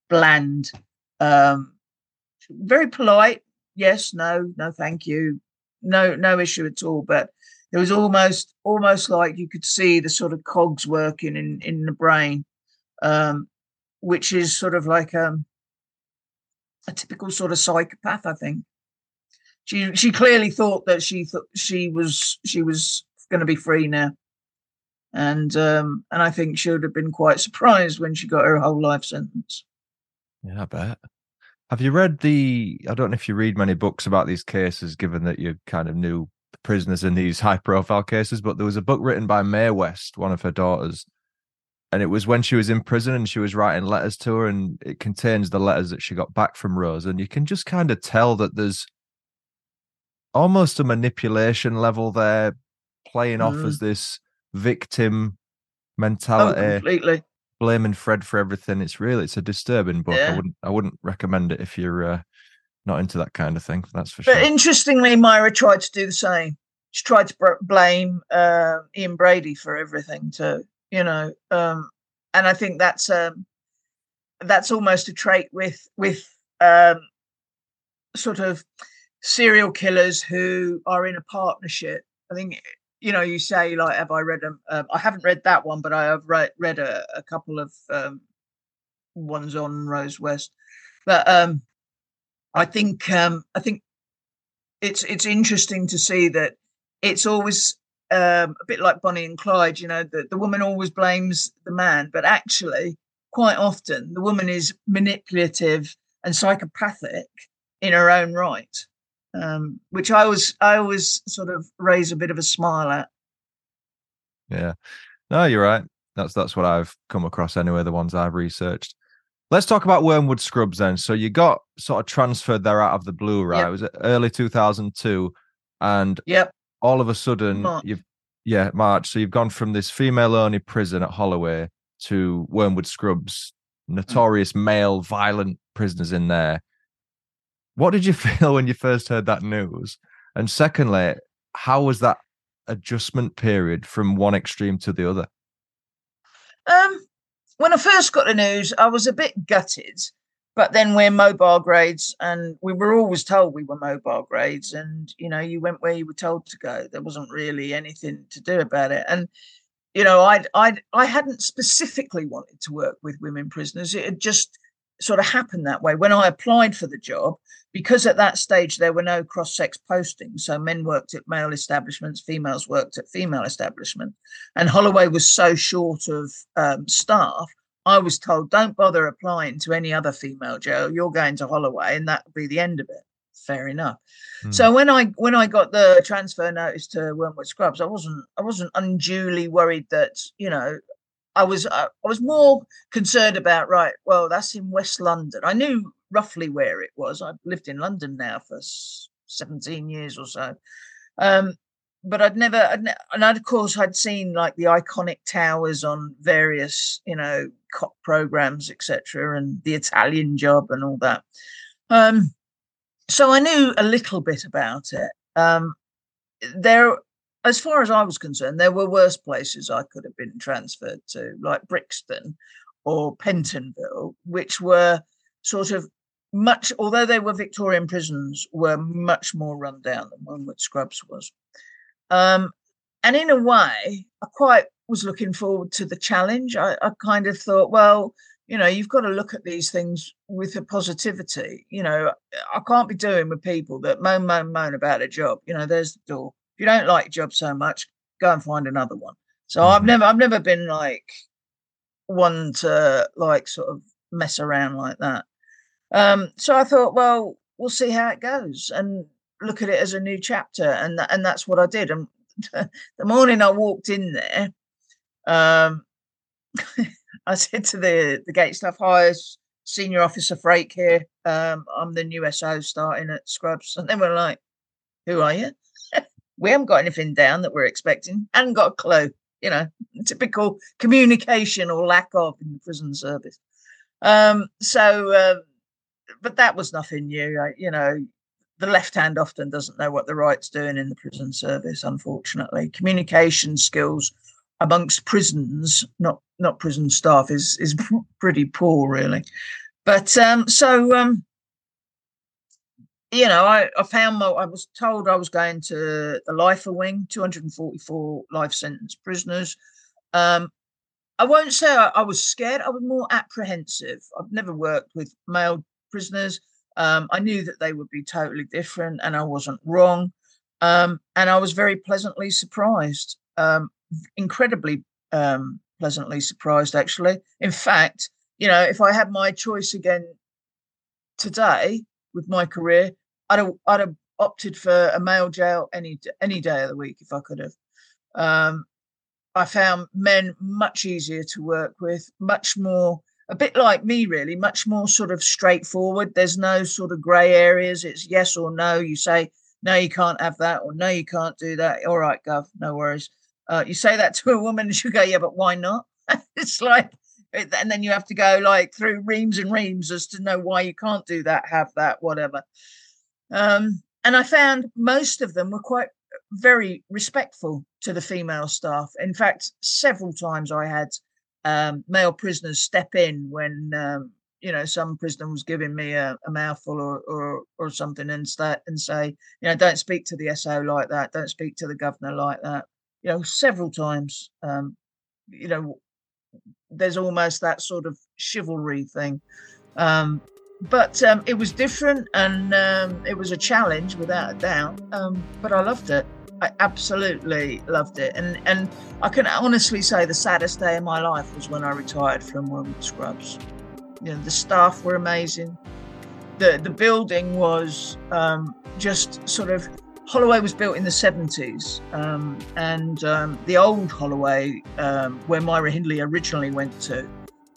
bland, um, very polite. Yes, no, no, thank you, no, no issue at all. But it was almost almost like you could see the sort of cogs working in in the brain um, which is sort of like um, a typical sort of psychopath i think she she clearly thought that she thought she was she was going to be free now and um and i think she would have been quite surprised when she got her whole life sentence yeah i bet have you read the i don't know if you read many books about these cases given that you kind of knew prisoners in these high profile cases, but there was a book written by Mae West, one of her daughters. And it was when she was in prison and she was writing letters to her, and it contains the letters that she got back from Rose. And you can just kind of tell that there's almost a manipulation level there, playing mm. off as this victim mentality. Oh, completely. Blaming Fred for everything. It's really it's a disturbing book. Yeah. I wouldn't I wouldn't recommend it if you're uh, not into that kind of thing. That's for but sure. But interestingly, Myra tried to do the same. She tried to br- blame uh, Ian Brady for everything too. You know, um, and I think that's um, that's almost a trait with with um, sort of serial killers who are in a partnership. I think you know you say like, have I read them? Um, I haven't read that one, but I have read read a, a couple of um, ones on Rose West. But um, I think um, I think it's it's interesting to see that it's always um, a bit like Bonnie and Clyde. You know, that the woman always blames the man, but actually, quite often, the woman is manipulative and psychopathic in her own right, um, which I was I always sort of raise a bit of a smile at. Yeah, no, you're right. That's that's what I've come across anyway. The ones I've researched. Let's talk about Wormwood Scrubs then. So you got sort of transferred there out of the blue, right? Yep. It was early 2002. And yep. all of a sudden, March. you've, yeah, March. So you've gone from this female only prison at Holloway to Wormwood Scrubs, mm. notorious mm. male violent prisoners in there. What did you feel when you first heard that news? And secondly, how was that adjustment period from one extreme to the other? Um, when I first got the news, I was a bit gutted. But then we're mobile grades, and we were always told we were mobile grades, and you know, you went where you were told to go. There wasn't really anything to do about it. And you know, I I I hadn't specifically wanted to work with women prisoners. It had just sort of happened that way. When I applied for the job, because at that stage there were no cross sex postings, so men worked at male establishments, females worked at female establishments, and Holloway was so short of um, staff. I was told, don't bother applying to any other female jail. You're going to Holloway, and that will be the end of it. Fair enough. Hmm. So when I when I got the transfer notice to Wormwood Scrubs, I wasn't I wasn't unduly worried that you know I was uh, I was more concerned about right. Well, that's in West London. I knew roughly where it was. I've lived in London now for seventeen years or so, um, but I'd never. I'd ne- and I'd, of course, I'd seen like the iconic towers on various, you know, cop programs, etc., and the Italian Job and all that. Um, so I knew a little bit about it. Um, there as far as I was concerned, there were worse places I could have been transferred to, like Brixton or Pentonville, which were sort of much, although they were Victorian prisons, were much more run down than Wormwood Scrubs was. Um, and in a way, I quite was looking forward to the challenge. I, I kind of thought, well, you know, you've got to look at these things with a positivity. You know, I can't be doing with people that moan, moan, moan about a job. You know, there's the door If you don't like your job so much, go and find another one. So mm-hmm. I've never I've never been like one to like sort of mess around like that. Um, so I thought, well, we'll see how it goes and look at it as a new chapter, and th- and that's what I did. And the morning I walked in there, um, I said to the the gate staff, "Hi, senior officer Frake here. Um, I'm the new SO starting at Scrubs," and they were like, "Who are you?" we haven't got anything down that we're expecting. Hadn't got a clue. You know, typical communication or lack of in the prison service. Um, so, uh, but that was nothing new. I, you know, the left hand often doesn't know what the right's doing in the prison service. Unfortunately, communication skills amongst prisons, not not prison staff, is is pretty poor, really. But um, so um, you know, I, I found my, I was told I was going to the Lifer wing, 244 life sentence prisoners. Um, I won't say I, I, was scared. I was more apprehensive. I've never worked with male prisoners. Um, I knew that they would be totally different, and I wasn't wrong. Um, and I was very pleasantly surprised, um, incredibly um, pleasantly surprised, actually. In fact, you know, if I had my choice again today with my career, I'd have, I'd have opted for a male jail any any day of the week if I could have. Um, I found men much easier to work with, much more a bit like me, really, much more sort of straightforward. There's no sort of grey areas. It's yes or no. You say no, you can't have that, or no, you can't do that. All right, Gov, no worries. Uh, you say that to a woman, and she'll go, yeah, but why not? it's like, and then you have to go like through reams and reams as to know why you can't do that, have that, whatever. Um, and I found most of them were quite very respectful to the female staff. In fact, several times I had um, male prisoners step in when um, you know some prisoner was giving me a, a mouthful or, or or something and start and say, you know, don't speak to the SO like that, don't speak to the governor like that. You know, several times. Um, you know, there's almost that sort of chivalry thing. Um, but um, it was different and um, it was a challenge without a doubt. But I loved it. I absolutely loved it. And and I can honestly say the saddest day of my life was when I retired from Wormwood Scrubs. You know, the staff were amazing. The the building was um, just sort of Holloway was built in the 70s, um, and um, the old Holloway, where Myra Hindley originally went to,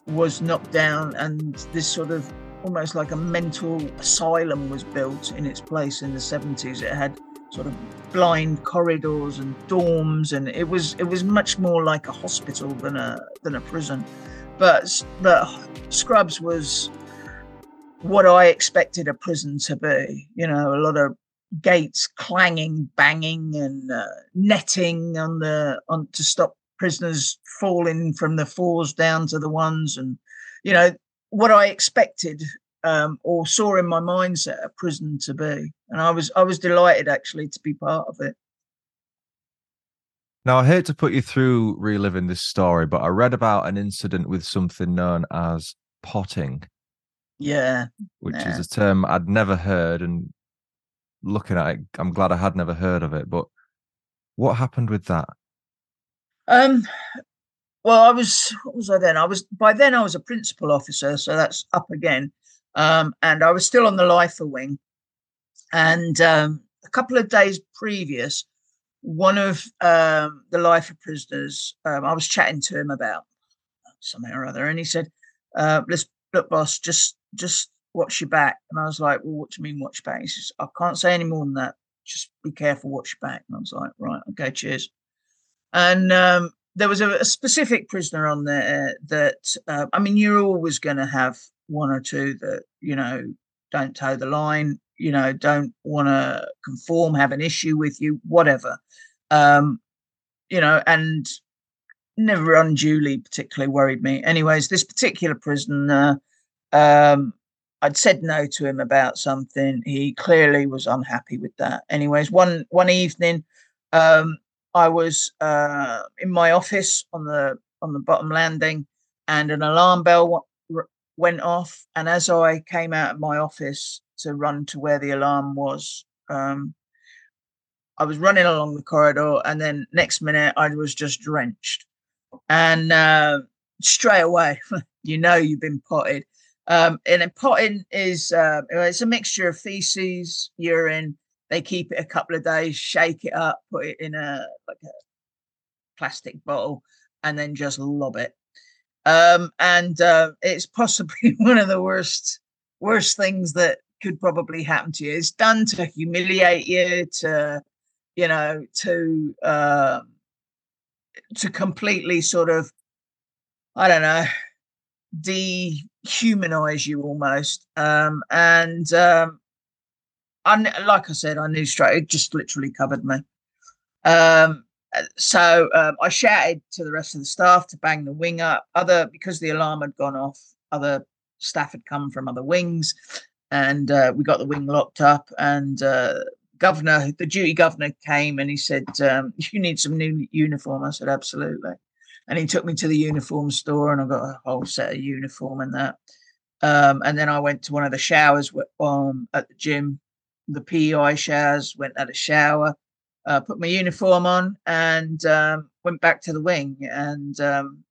was knocked down, and this sort of almost like a mental asylum was built in its place in the 70s. It had sort of blind corridors and dorms, and it was it was much more like a hospital than a than a prison. But but Scrubs was what I expected a prison to be. You know, a lot of gates clanging, banging, and uh, netting on the on to stop prisoners falling from the fours down to the ones, and you know what I expected um, or saw in my mindset a prison to be, and I was I was delighted actually to be part of it. Now I hate to put you through reliving this story, but I read about an incident with something known as potting. Yeah, which yeah. is a term I'd never heard, and looking at it, I'm glad I had never heard of it. But what happened with that? Um, well, I was what was I then? I was by then I was a principal officer, so that's up again. Um, and I was still on the Lifer wing. And um, a couple of days previous, one of um, the Lifer prisoners, um, I was chatting to him about something or other, and he said, uh, "Let's look, boss, just just watch your back." And I was like, "Well, what do you mean watch back?" He says, "I can't say any more than that. Just be careful, watch your back." And I was like, "Right, okay, cheers." And um, there was a, a, specific prisoner on there that uh, I mean, you're always going to have one or two that you know don't toe the line, you know, don't want to conform, have an issue with you, whatever, um, you know, and never unduly particularly worried me. Anyways, this particular prisoner, um, I'd said no to him about something. He clearly was unhappy with that. Anyways, one one evening. Um, I was uh, in my office on the on the bottom landing, and an alarm bell w- went off. And as I came out of my office to run to where the alarm was, um, I was running along the corridor, and then next minute I was just drenched. And uh, straight away, you know you've been potted. Um, and potting is uh, it's a mixture of feces, urine. They keep it a couple of days, shake it up, put it in a like a plastic bottle, and then just lob it. Um, and uh, it's possibly one of the worst worst things that could probably happen to you. It's done to humiliate you, to you know, to uh, to completely sort of, I don't know, dehumanize you almost. Um, and um, I, like I said, I knew straight. It just literally covered me. Um, so um, I shouted to the rest of the staff to bang the wing up. Other because the alarm had gone off, other staff had come from other wings, and uh, we got the wing locked up. And uh, governor, the duty governor, came and he said, um, "You need some new uniform." I said, "Absolutely." And he took me to the uniform store, and I got a whole set of uniform and that. Um, and then I went to one of the showers um, at the gym, the PEI showers. Went at a shower uh, put my uniform on, and um, went back to the wing. And um,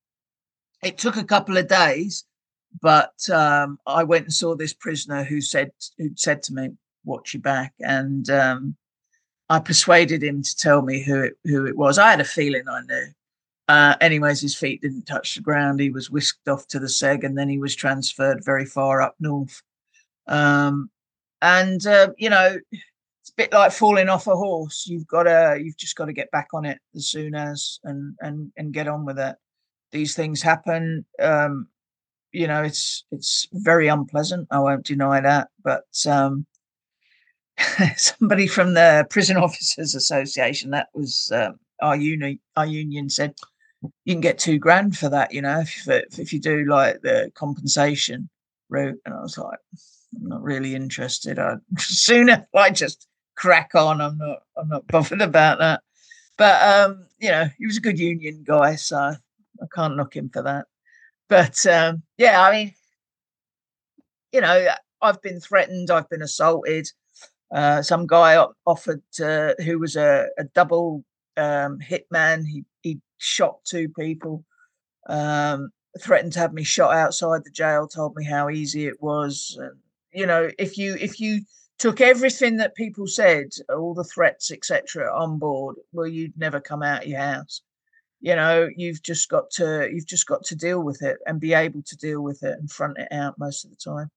it took a couple of days, but um, I went and saw this prisoner who said who said to me, "Watch your back," and um, I persuaded him to tell me who it who it was. I had a feeling I knew. Uh, anyways, his feet didn't touch the ground. He was whisked off to the seg, and then he was transferred very far up north. Um, and uh, you know, it's a bit like falling off a horse. You've got to, you've just got to get back on it as soon as and and and get on with it. These things happen. Um, you know, it's it's very unpleasant. I won't deny that. But um, somebody from the Prison Officers Association, that was um, our union. Our union said you can get two grand for that. You know, if if you do like the compensation route. And I was like, I'm not really interested. I sooner I just crack on. I'm not I'm not bothered about that. But um, you know, he was a good union guy, so I can't knock him for that. But um, yeah, I mean, you know, I've been threatened, I've been assaulted. Uh, some guy offered who was a, a double um, hitman. He he shot two people. Um, threatened to have me shot outside the jail. Told me how easy it was. And, you know, if you if you took everything that people said, all the threats, etc., on board, well, you'd never come out of your house. You know, you've just got to you've just got to deal with it and be able to deal with it and front it out most of the time.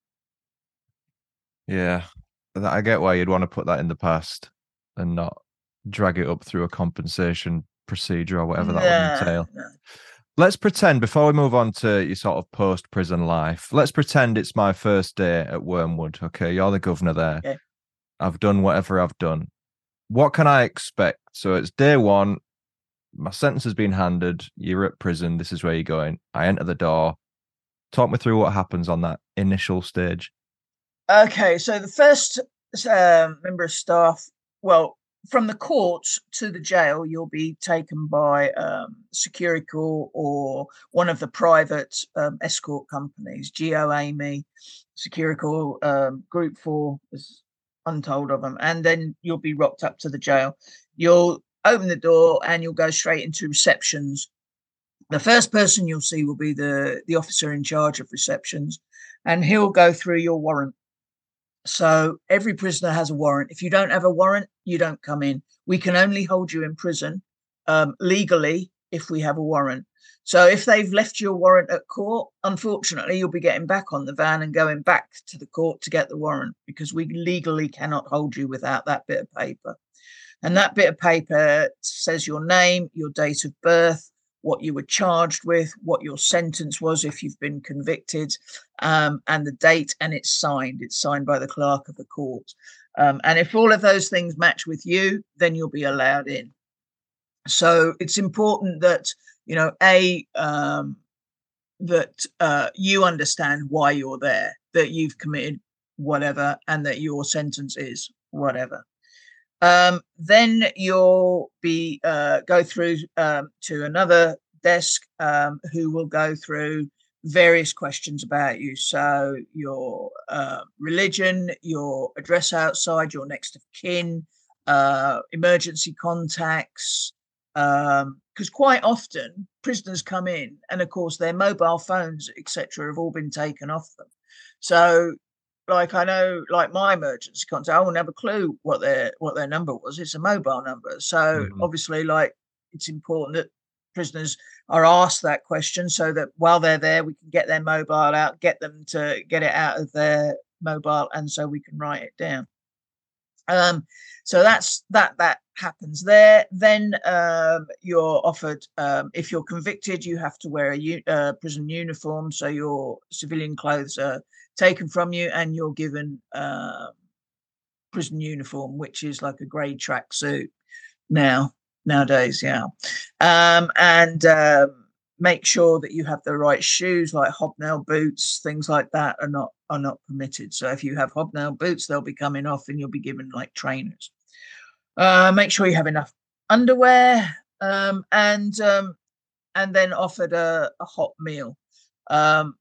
Yeah, I get why you'd want to put that in the past and not drag it up through a compensation procedure or whatever that would entail. Let's pretend before we move on to your sort of post prison life, let's pretend it's my first day at Wormwood. Okay, you're the governor there. Okay. I've done whatever I've done. What can I expect? So it's day one. My sentence has been handed. You're at prison. This is where you're going. I enter the door. Talk me through what happens on that initial stage. Okay, so the first uh, member of staff, well, from the court to the jail, you'll be taken by um, Securicor or one of the private um, escort companies, GeoAmey, Securicor, um, Group 4 is untold of them. And then you'll be rocked up to the jail. You'll open the door and you'll go straight into receptions. The first person you'll see will be the, the officer in charge of receptions, and he'll go through your warrant so every prisoner has a warrant. If you don't have a warrant, you don't come in. We can only hold you in prison um, legally if we have a warrant. So if they've left your warrant at court, unfortunately, you'll be getting back on the van and going back to the court to get the warrant because we legally cannot hold you without that bit of paper. And that bit of paper says your name, your date of birth, what you were charged with, what your sentence was if you've been convicted, um, and the date, and it's signed. It's signed by the clerk of the court. Um, and if all of those things match with you, then you'll be allowed in. So it's important that, you know, A, um, that uh, you understand why you're there, that you've committed whatever, and that your sentence is whatever. Um, then you'll be uh, go through um, to another desk um, who will go through various questions about you. So your uh, religion, your address outside, your next of kin, uh, emergency contacts, um, because quite often prisoners come in and of course their mobile phones etc have all been taken off them so like i know like my emergency contact i won't have a clue what their what their number was it's a mobile number so mm-hmm. obviously like it's important that prisoners are asked that question so that while they're there we can get their mobile out get them to get it out of their mobile and so we can write it down um, so that's that that happens there. Then um, you're offered, um, if you're convicted, you have to wear a u- uh, prison uniform. So your civilian clothes are taken from you, and you're given uh, prison uniform, which is like a grey tracksuit now nowadays. Yeah, um, and um, make sure that you have the right shoes like hobnail boots things like that are not are not permitted so if you have hobnail boots they'll be coming off and you'll be given like trainers uh, make sure you have enough underwear um, and um, and then offered a, a hot meal. Um,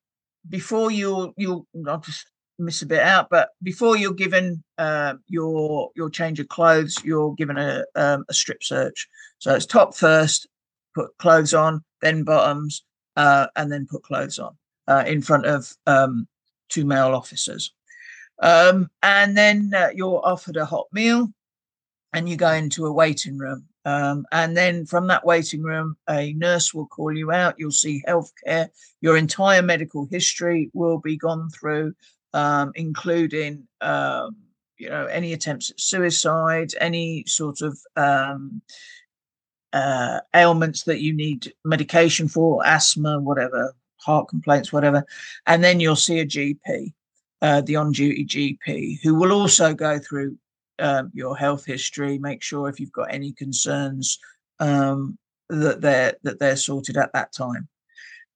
before you you i'll just miss a bit out but before you're given uh, your your change of clothes you're given a, um, a strip search. So it's top first put clothes on, then bottoms, uh, and then put clothes on uh, in front of um, two male officers. Um, and then uh, you're offered a hot meal and you go into a waiting room. Um, and then from that waiting room, a nurse will call you out. You'll see healthcare. Your entire medical history will be gone through, um, including um, you know any attempts at suicide, any sort of um, uh, ailments that you need medication for, asthma, whatever, heart complaints, whatever. And then you'll see a GP, uh, the on duty GP, who will also go through um, your health history, make sure if you've got any concerns um, that they're that they're sorted at that time.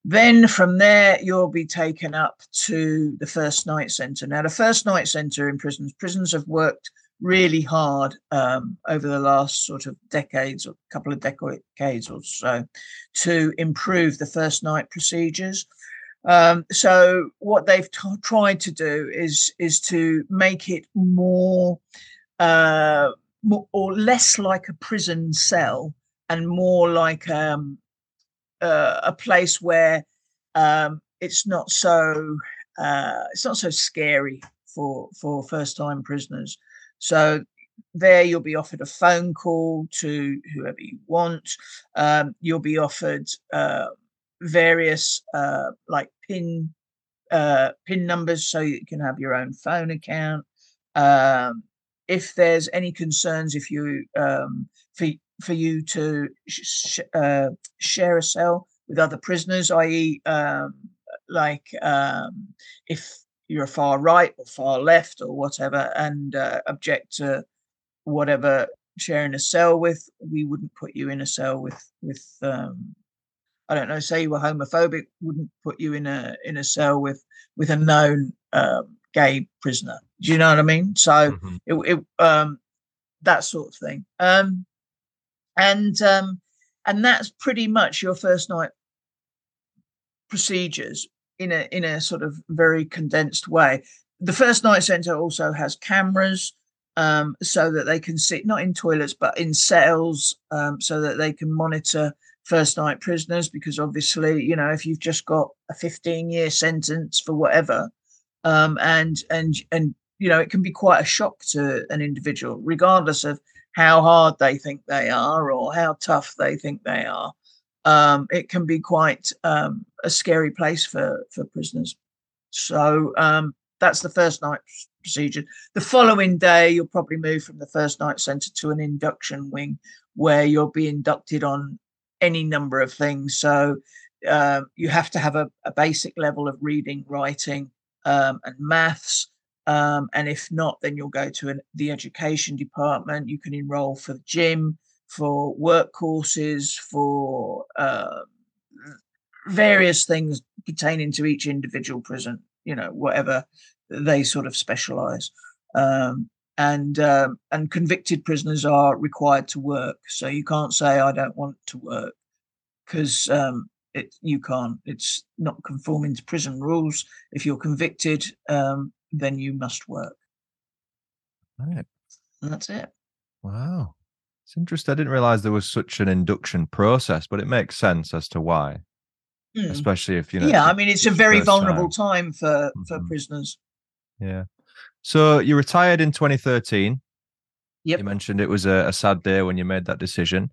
Then from there, you'll be taken up to the first night centre. Now, the first night centre in prisons, prisons have worked really hard um, over the last sort of decades or a couple of decades or so to improve the first night procedures. Um, so what they've t- tried to do is is to make it more, uh, more or less like a prison cell and more like um, uh, a place where um, it's not so uh, it's not so scary for for first time prisoners. So there you'll be offered a phone call to whoever you want. Um, you'll be offered uh, various uh, like pin uh, pin numbers so you can have your own phone account. Um, if there's any concerns, if you um, for for you to sh- uh, share a cell with other prisoners, i.e., um, like um, if you're a far right or far left or whatever and uh, object to whatever sharing a cell with we wouldn't put you in a cell with with um i don't know say you were homophobic wouldn't put you in a in a cell with with a known um, gay prisoner do you know what i mean so mm-hmm. it, it um that sort of thing um and um and that's pretty much your first night procedures in a in a sort of very condensed way. The first night centre also has cameras um, so that they can sit not in toilets but in cells um, so that they can monitor first night prisoners because obviously you know if you've just got a 15 year sentence for whatever um, and and and you know it can be quite a shock to an individual regardless of how hard they think they are or how tough they think they are um, it can be quite um, a scary place for for prisoners. So um, that's the first night procedure. The following day, you'll probably move from the first night centre to an induction wing, where you'll be inducted on any number of things. So uh, you have to have a, a, basic level of reading, writing, um, and maths. Um, and if not, then you'll go to an, the education department. You can enrol for the gym for work courses, for uh, various things pertaining to each individual prison, you know, whatever they sort of specialize. Um, and um, and convicted prisoners are required to work, so you can't say I don't want to work because um, it you can't. It's not conforming to prison rules. If you're convicted, um, then you must work. Right. And that's it. Wow. It's interesting. I didn't realize there was such an induction process, but it makes sense as to why, Hmm. especially if you know. yeah, I mean, it's a very vulnerable time. time for for Mhm. prisoners. Yeah. So you retired in 2013. Yep. You mentioned it was a, a sad day when you made that decision.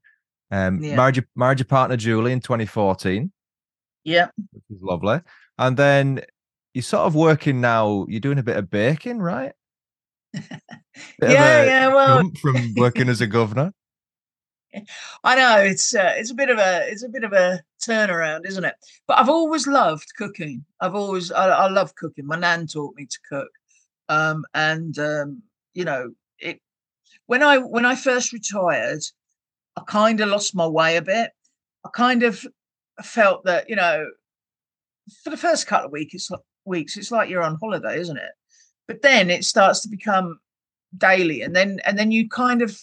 Um, Yeah. married, your, married your partner Julie in 2014, Yeah, which is lovely. And then you're sort of working now. You're doing a bit of baking, right? Yeah, yeah. Well, from working as a governor. I know it's uh, it's a bit of a it's a bit of a turnaround, isn't it? But I've always loved cooking. I've always I, I love cooking. My nan taught me to cook, um, and um, you know it. When I when I first retired, I kind of lost my way a bit. I kind of felt that you know, for the first couple of weeks, it's like, weeks it's like you're on holiday, isn't it? But then it starts to become daily, and then and then you kind of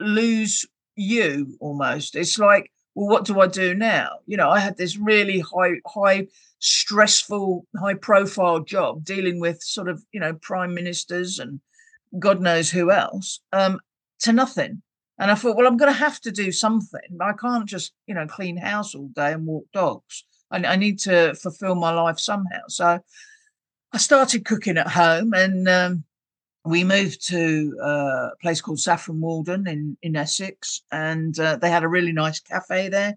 lose you almost. It's like, well, what do I do now? You know, I had this really high, high, stressful, high profile job dealing with sort of, you know, prime ministers and God knows who else, um, to nothing. And I thought, well, I'm going to have to do something. I can't just, you know, clean house all day and walk dogs. I, I need to fulfill my life somehow. So I started cooking at home and um, we moved to uh, a place called Saffron Walden in, in Essex, and uh, they had a really nice cafe there.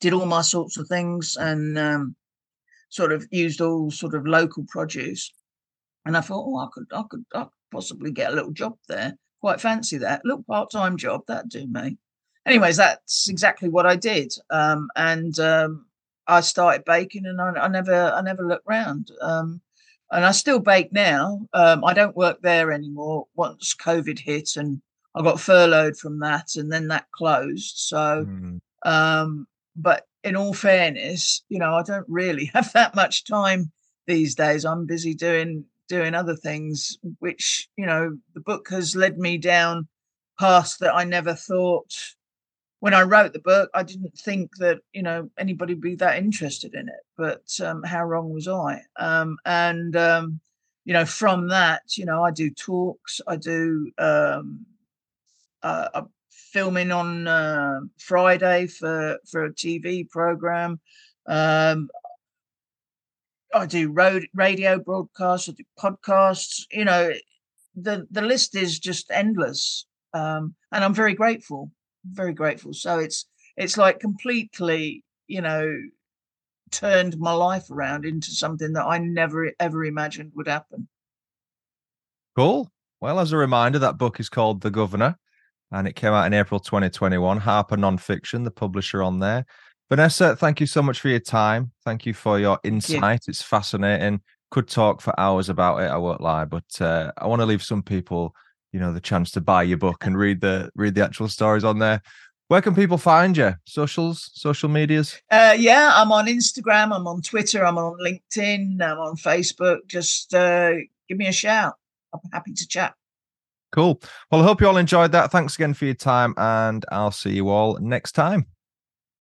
Did all my sorts of things and um, sort of used all sort of local produce. And I thought, oh, I could, I could, I could possibly get a little job there. Quite fancy that a little part-time job that'd do me. Anyways, that's exactly what I did, um, and um, I started baking, and I, I never, I never looked round. Um, and I still bake now. Um, I don't work there anymore. Once COVID hit, and I got furloughed from that, and then that closed. So, Mm. um, but in all fairness, you know, I don't really have that much time these days. I'm busy doing doing other things, which you know, the book has led me down paths that I never thought. When I wrote the book, I didn't think that you know anybody would be that interested in it. But um, how wrong was I? Um, and um, you know, from that, you know, I do talks. I do um, uh, I'm filming on uh, Friday for for a TV program. Um, I do road radio broadcasts. I do podcasts. You know, the the list is just endless, um, and I'm very grateful, very grateful. So it's it's like completely, you know, turned my life around into something that I never ever imagined would happen. Cool. Well, as a reminder, that book is called The Governor and it came out in April 2021. Harper Nonfiction, the publisher on there. Vanessa, thank you so much for your time. Thank you for your you. insight. It's fascinating. Could talk for hours about it. I won't lie, but uh, I want to leave some people, you know, the chance to buy your book and read the read the actual stories on there. Where can people find you? Socials, social medias? Uh, yeah, I'm on Instagram. I'm on Twitter. I'm on LinkedIn. I'm on Facebook. Just uh, give me a shout. I'm happy to chat. Cool. Well, I hope you all enjoyed that. Thanks again for your time, and I'll see you all next time.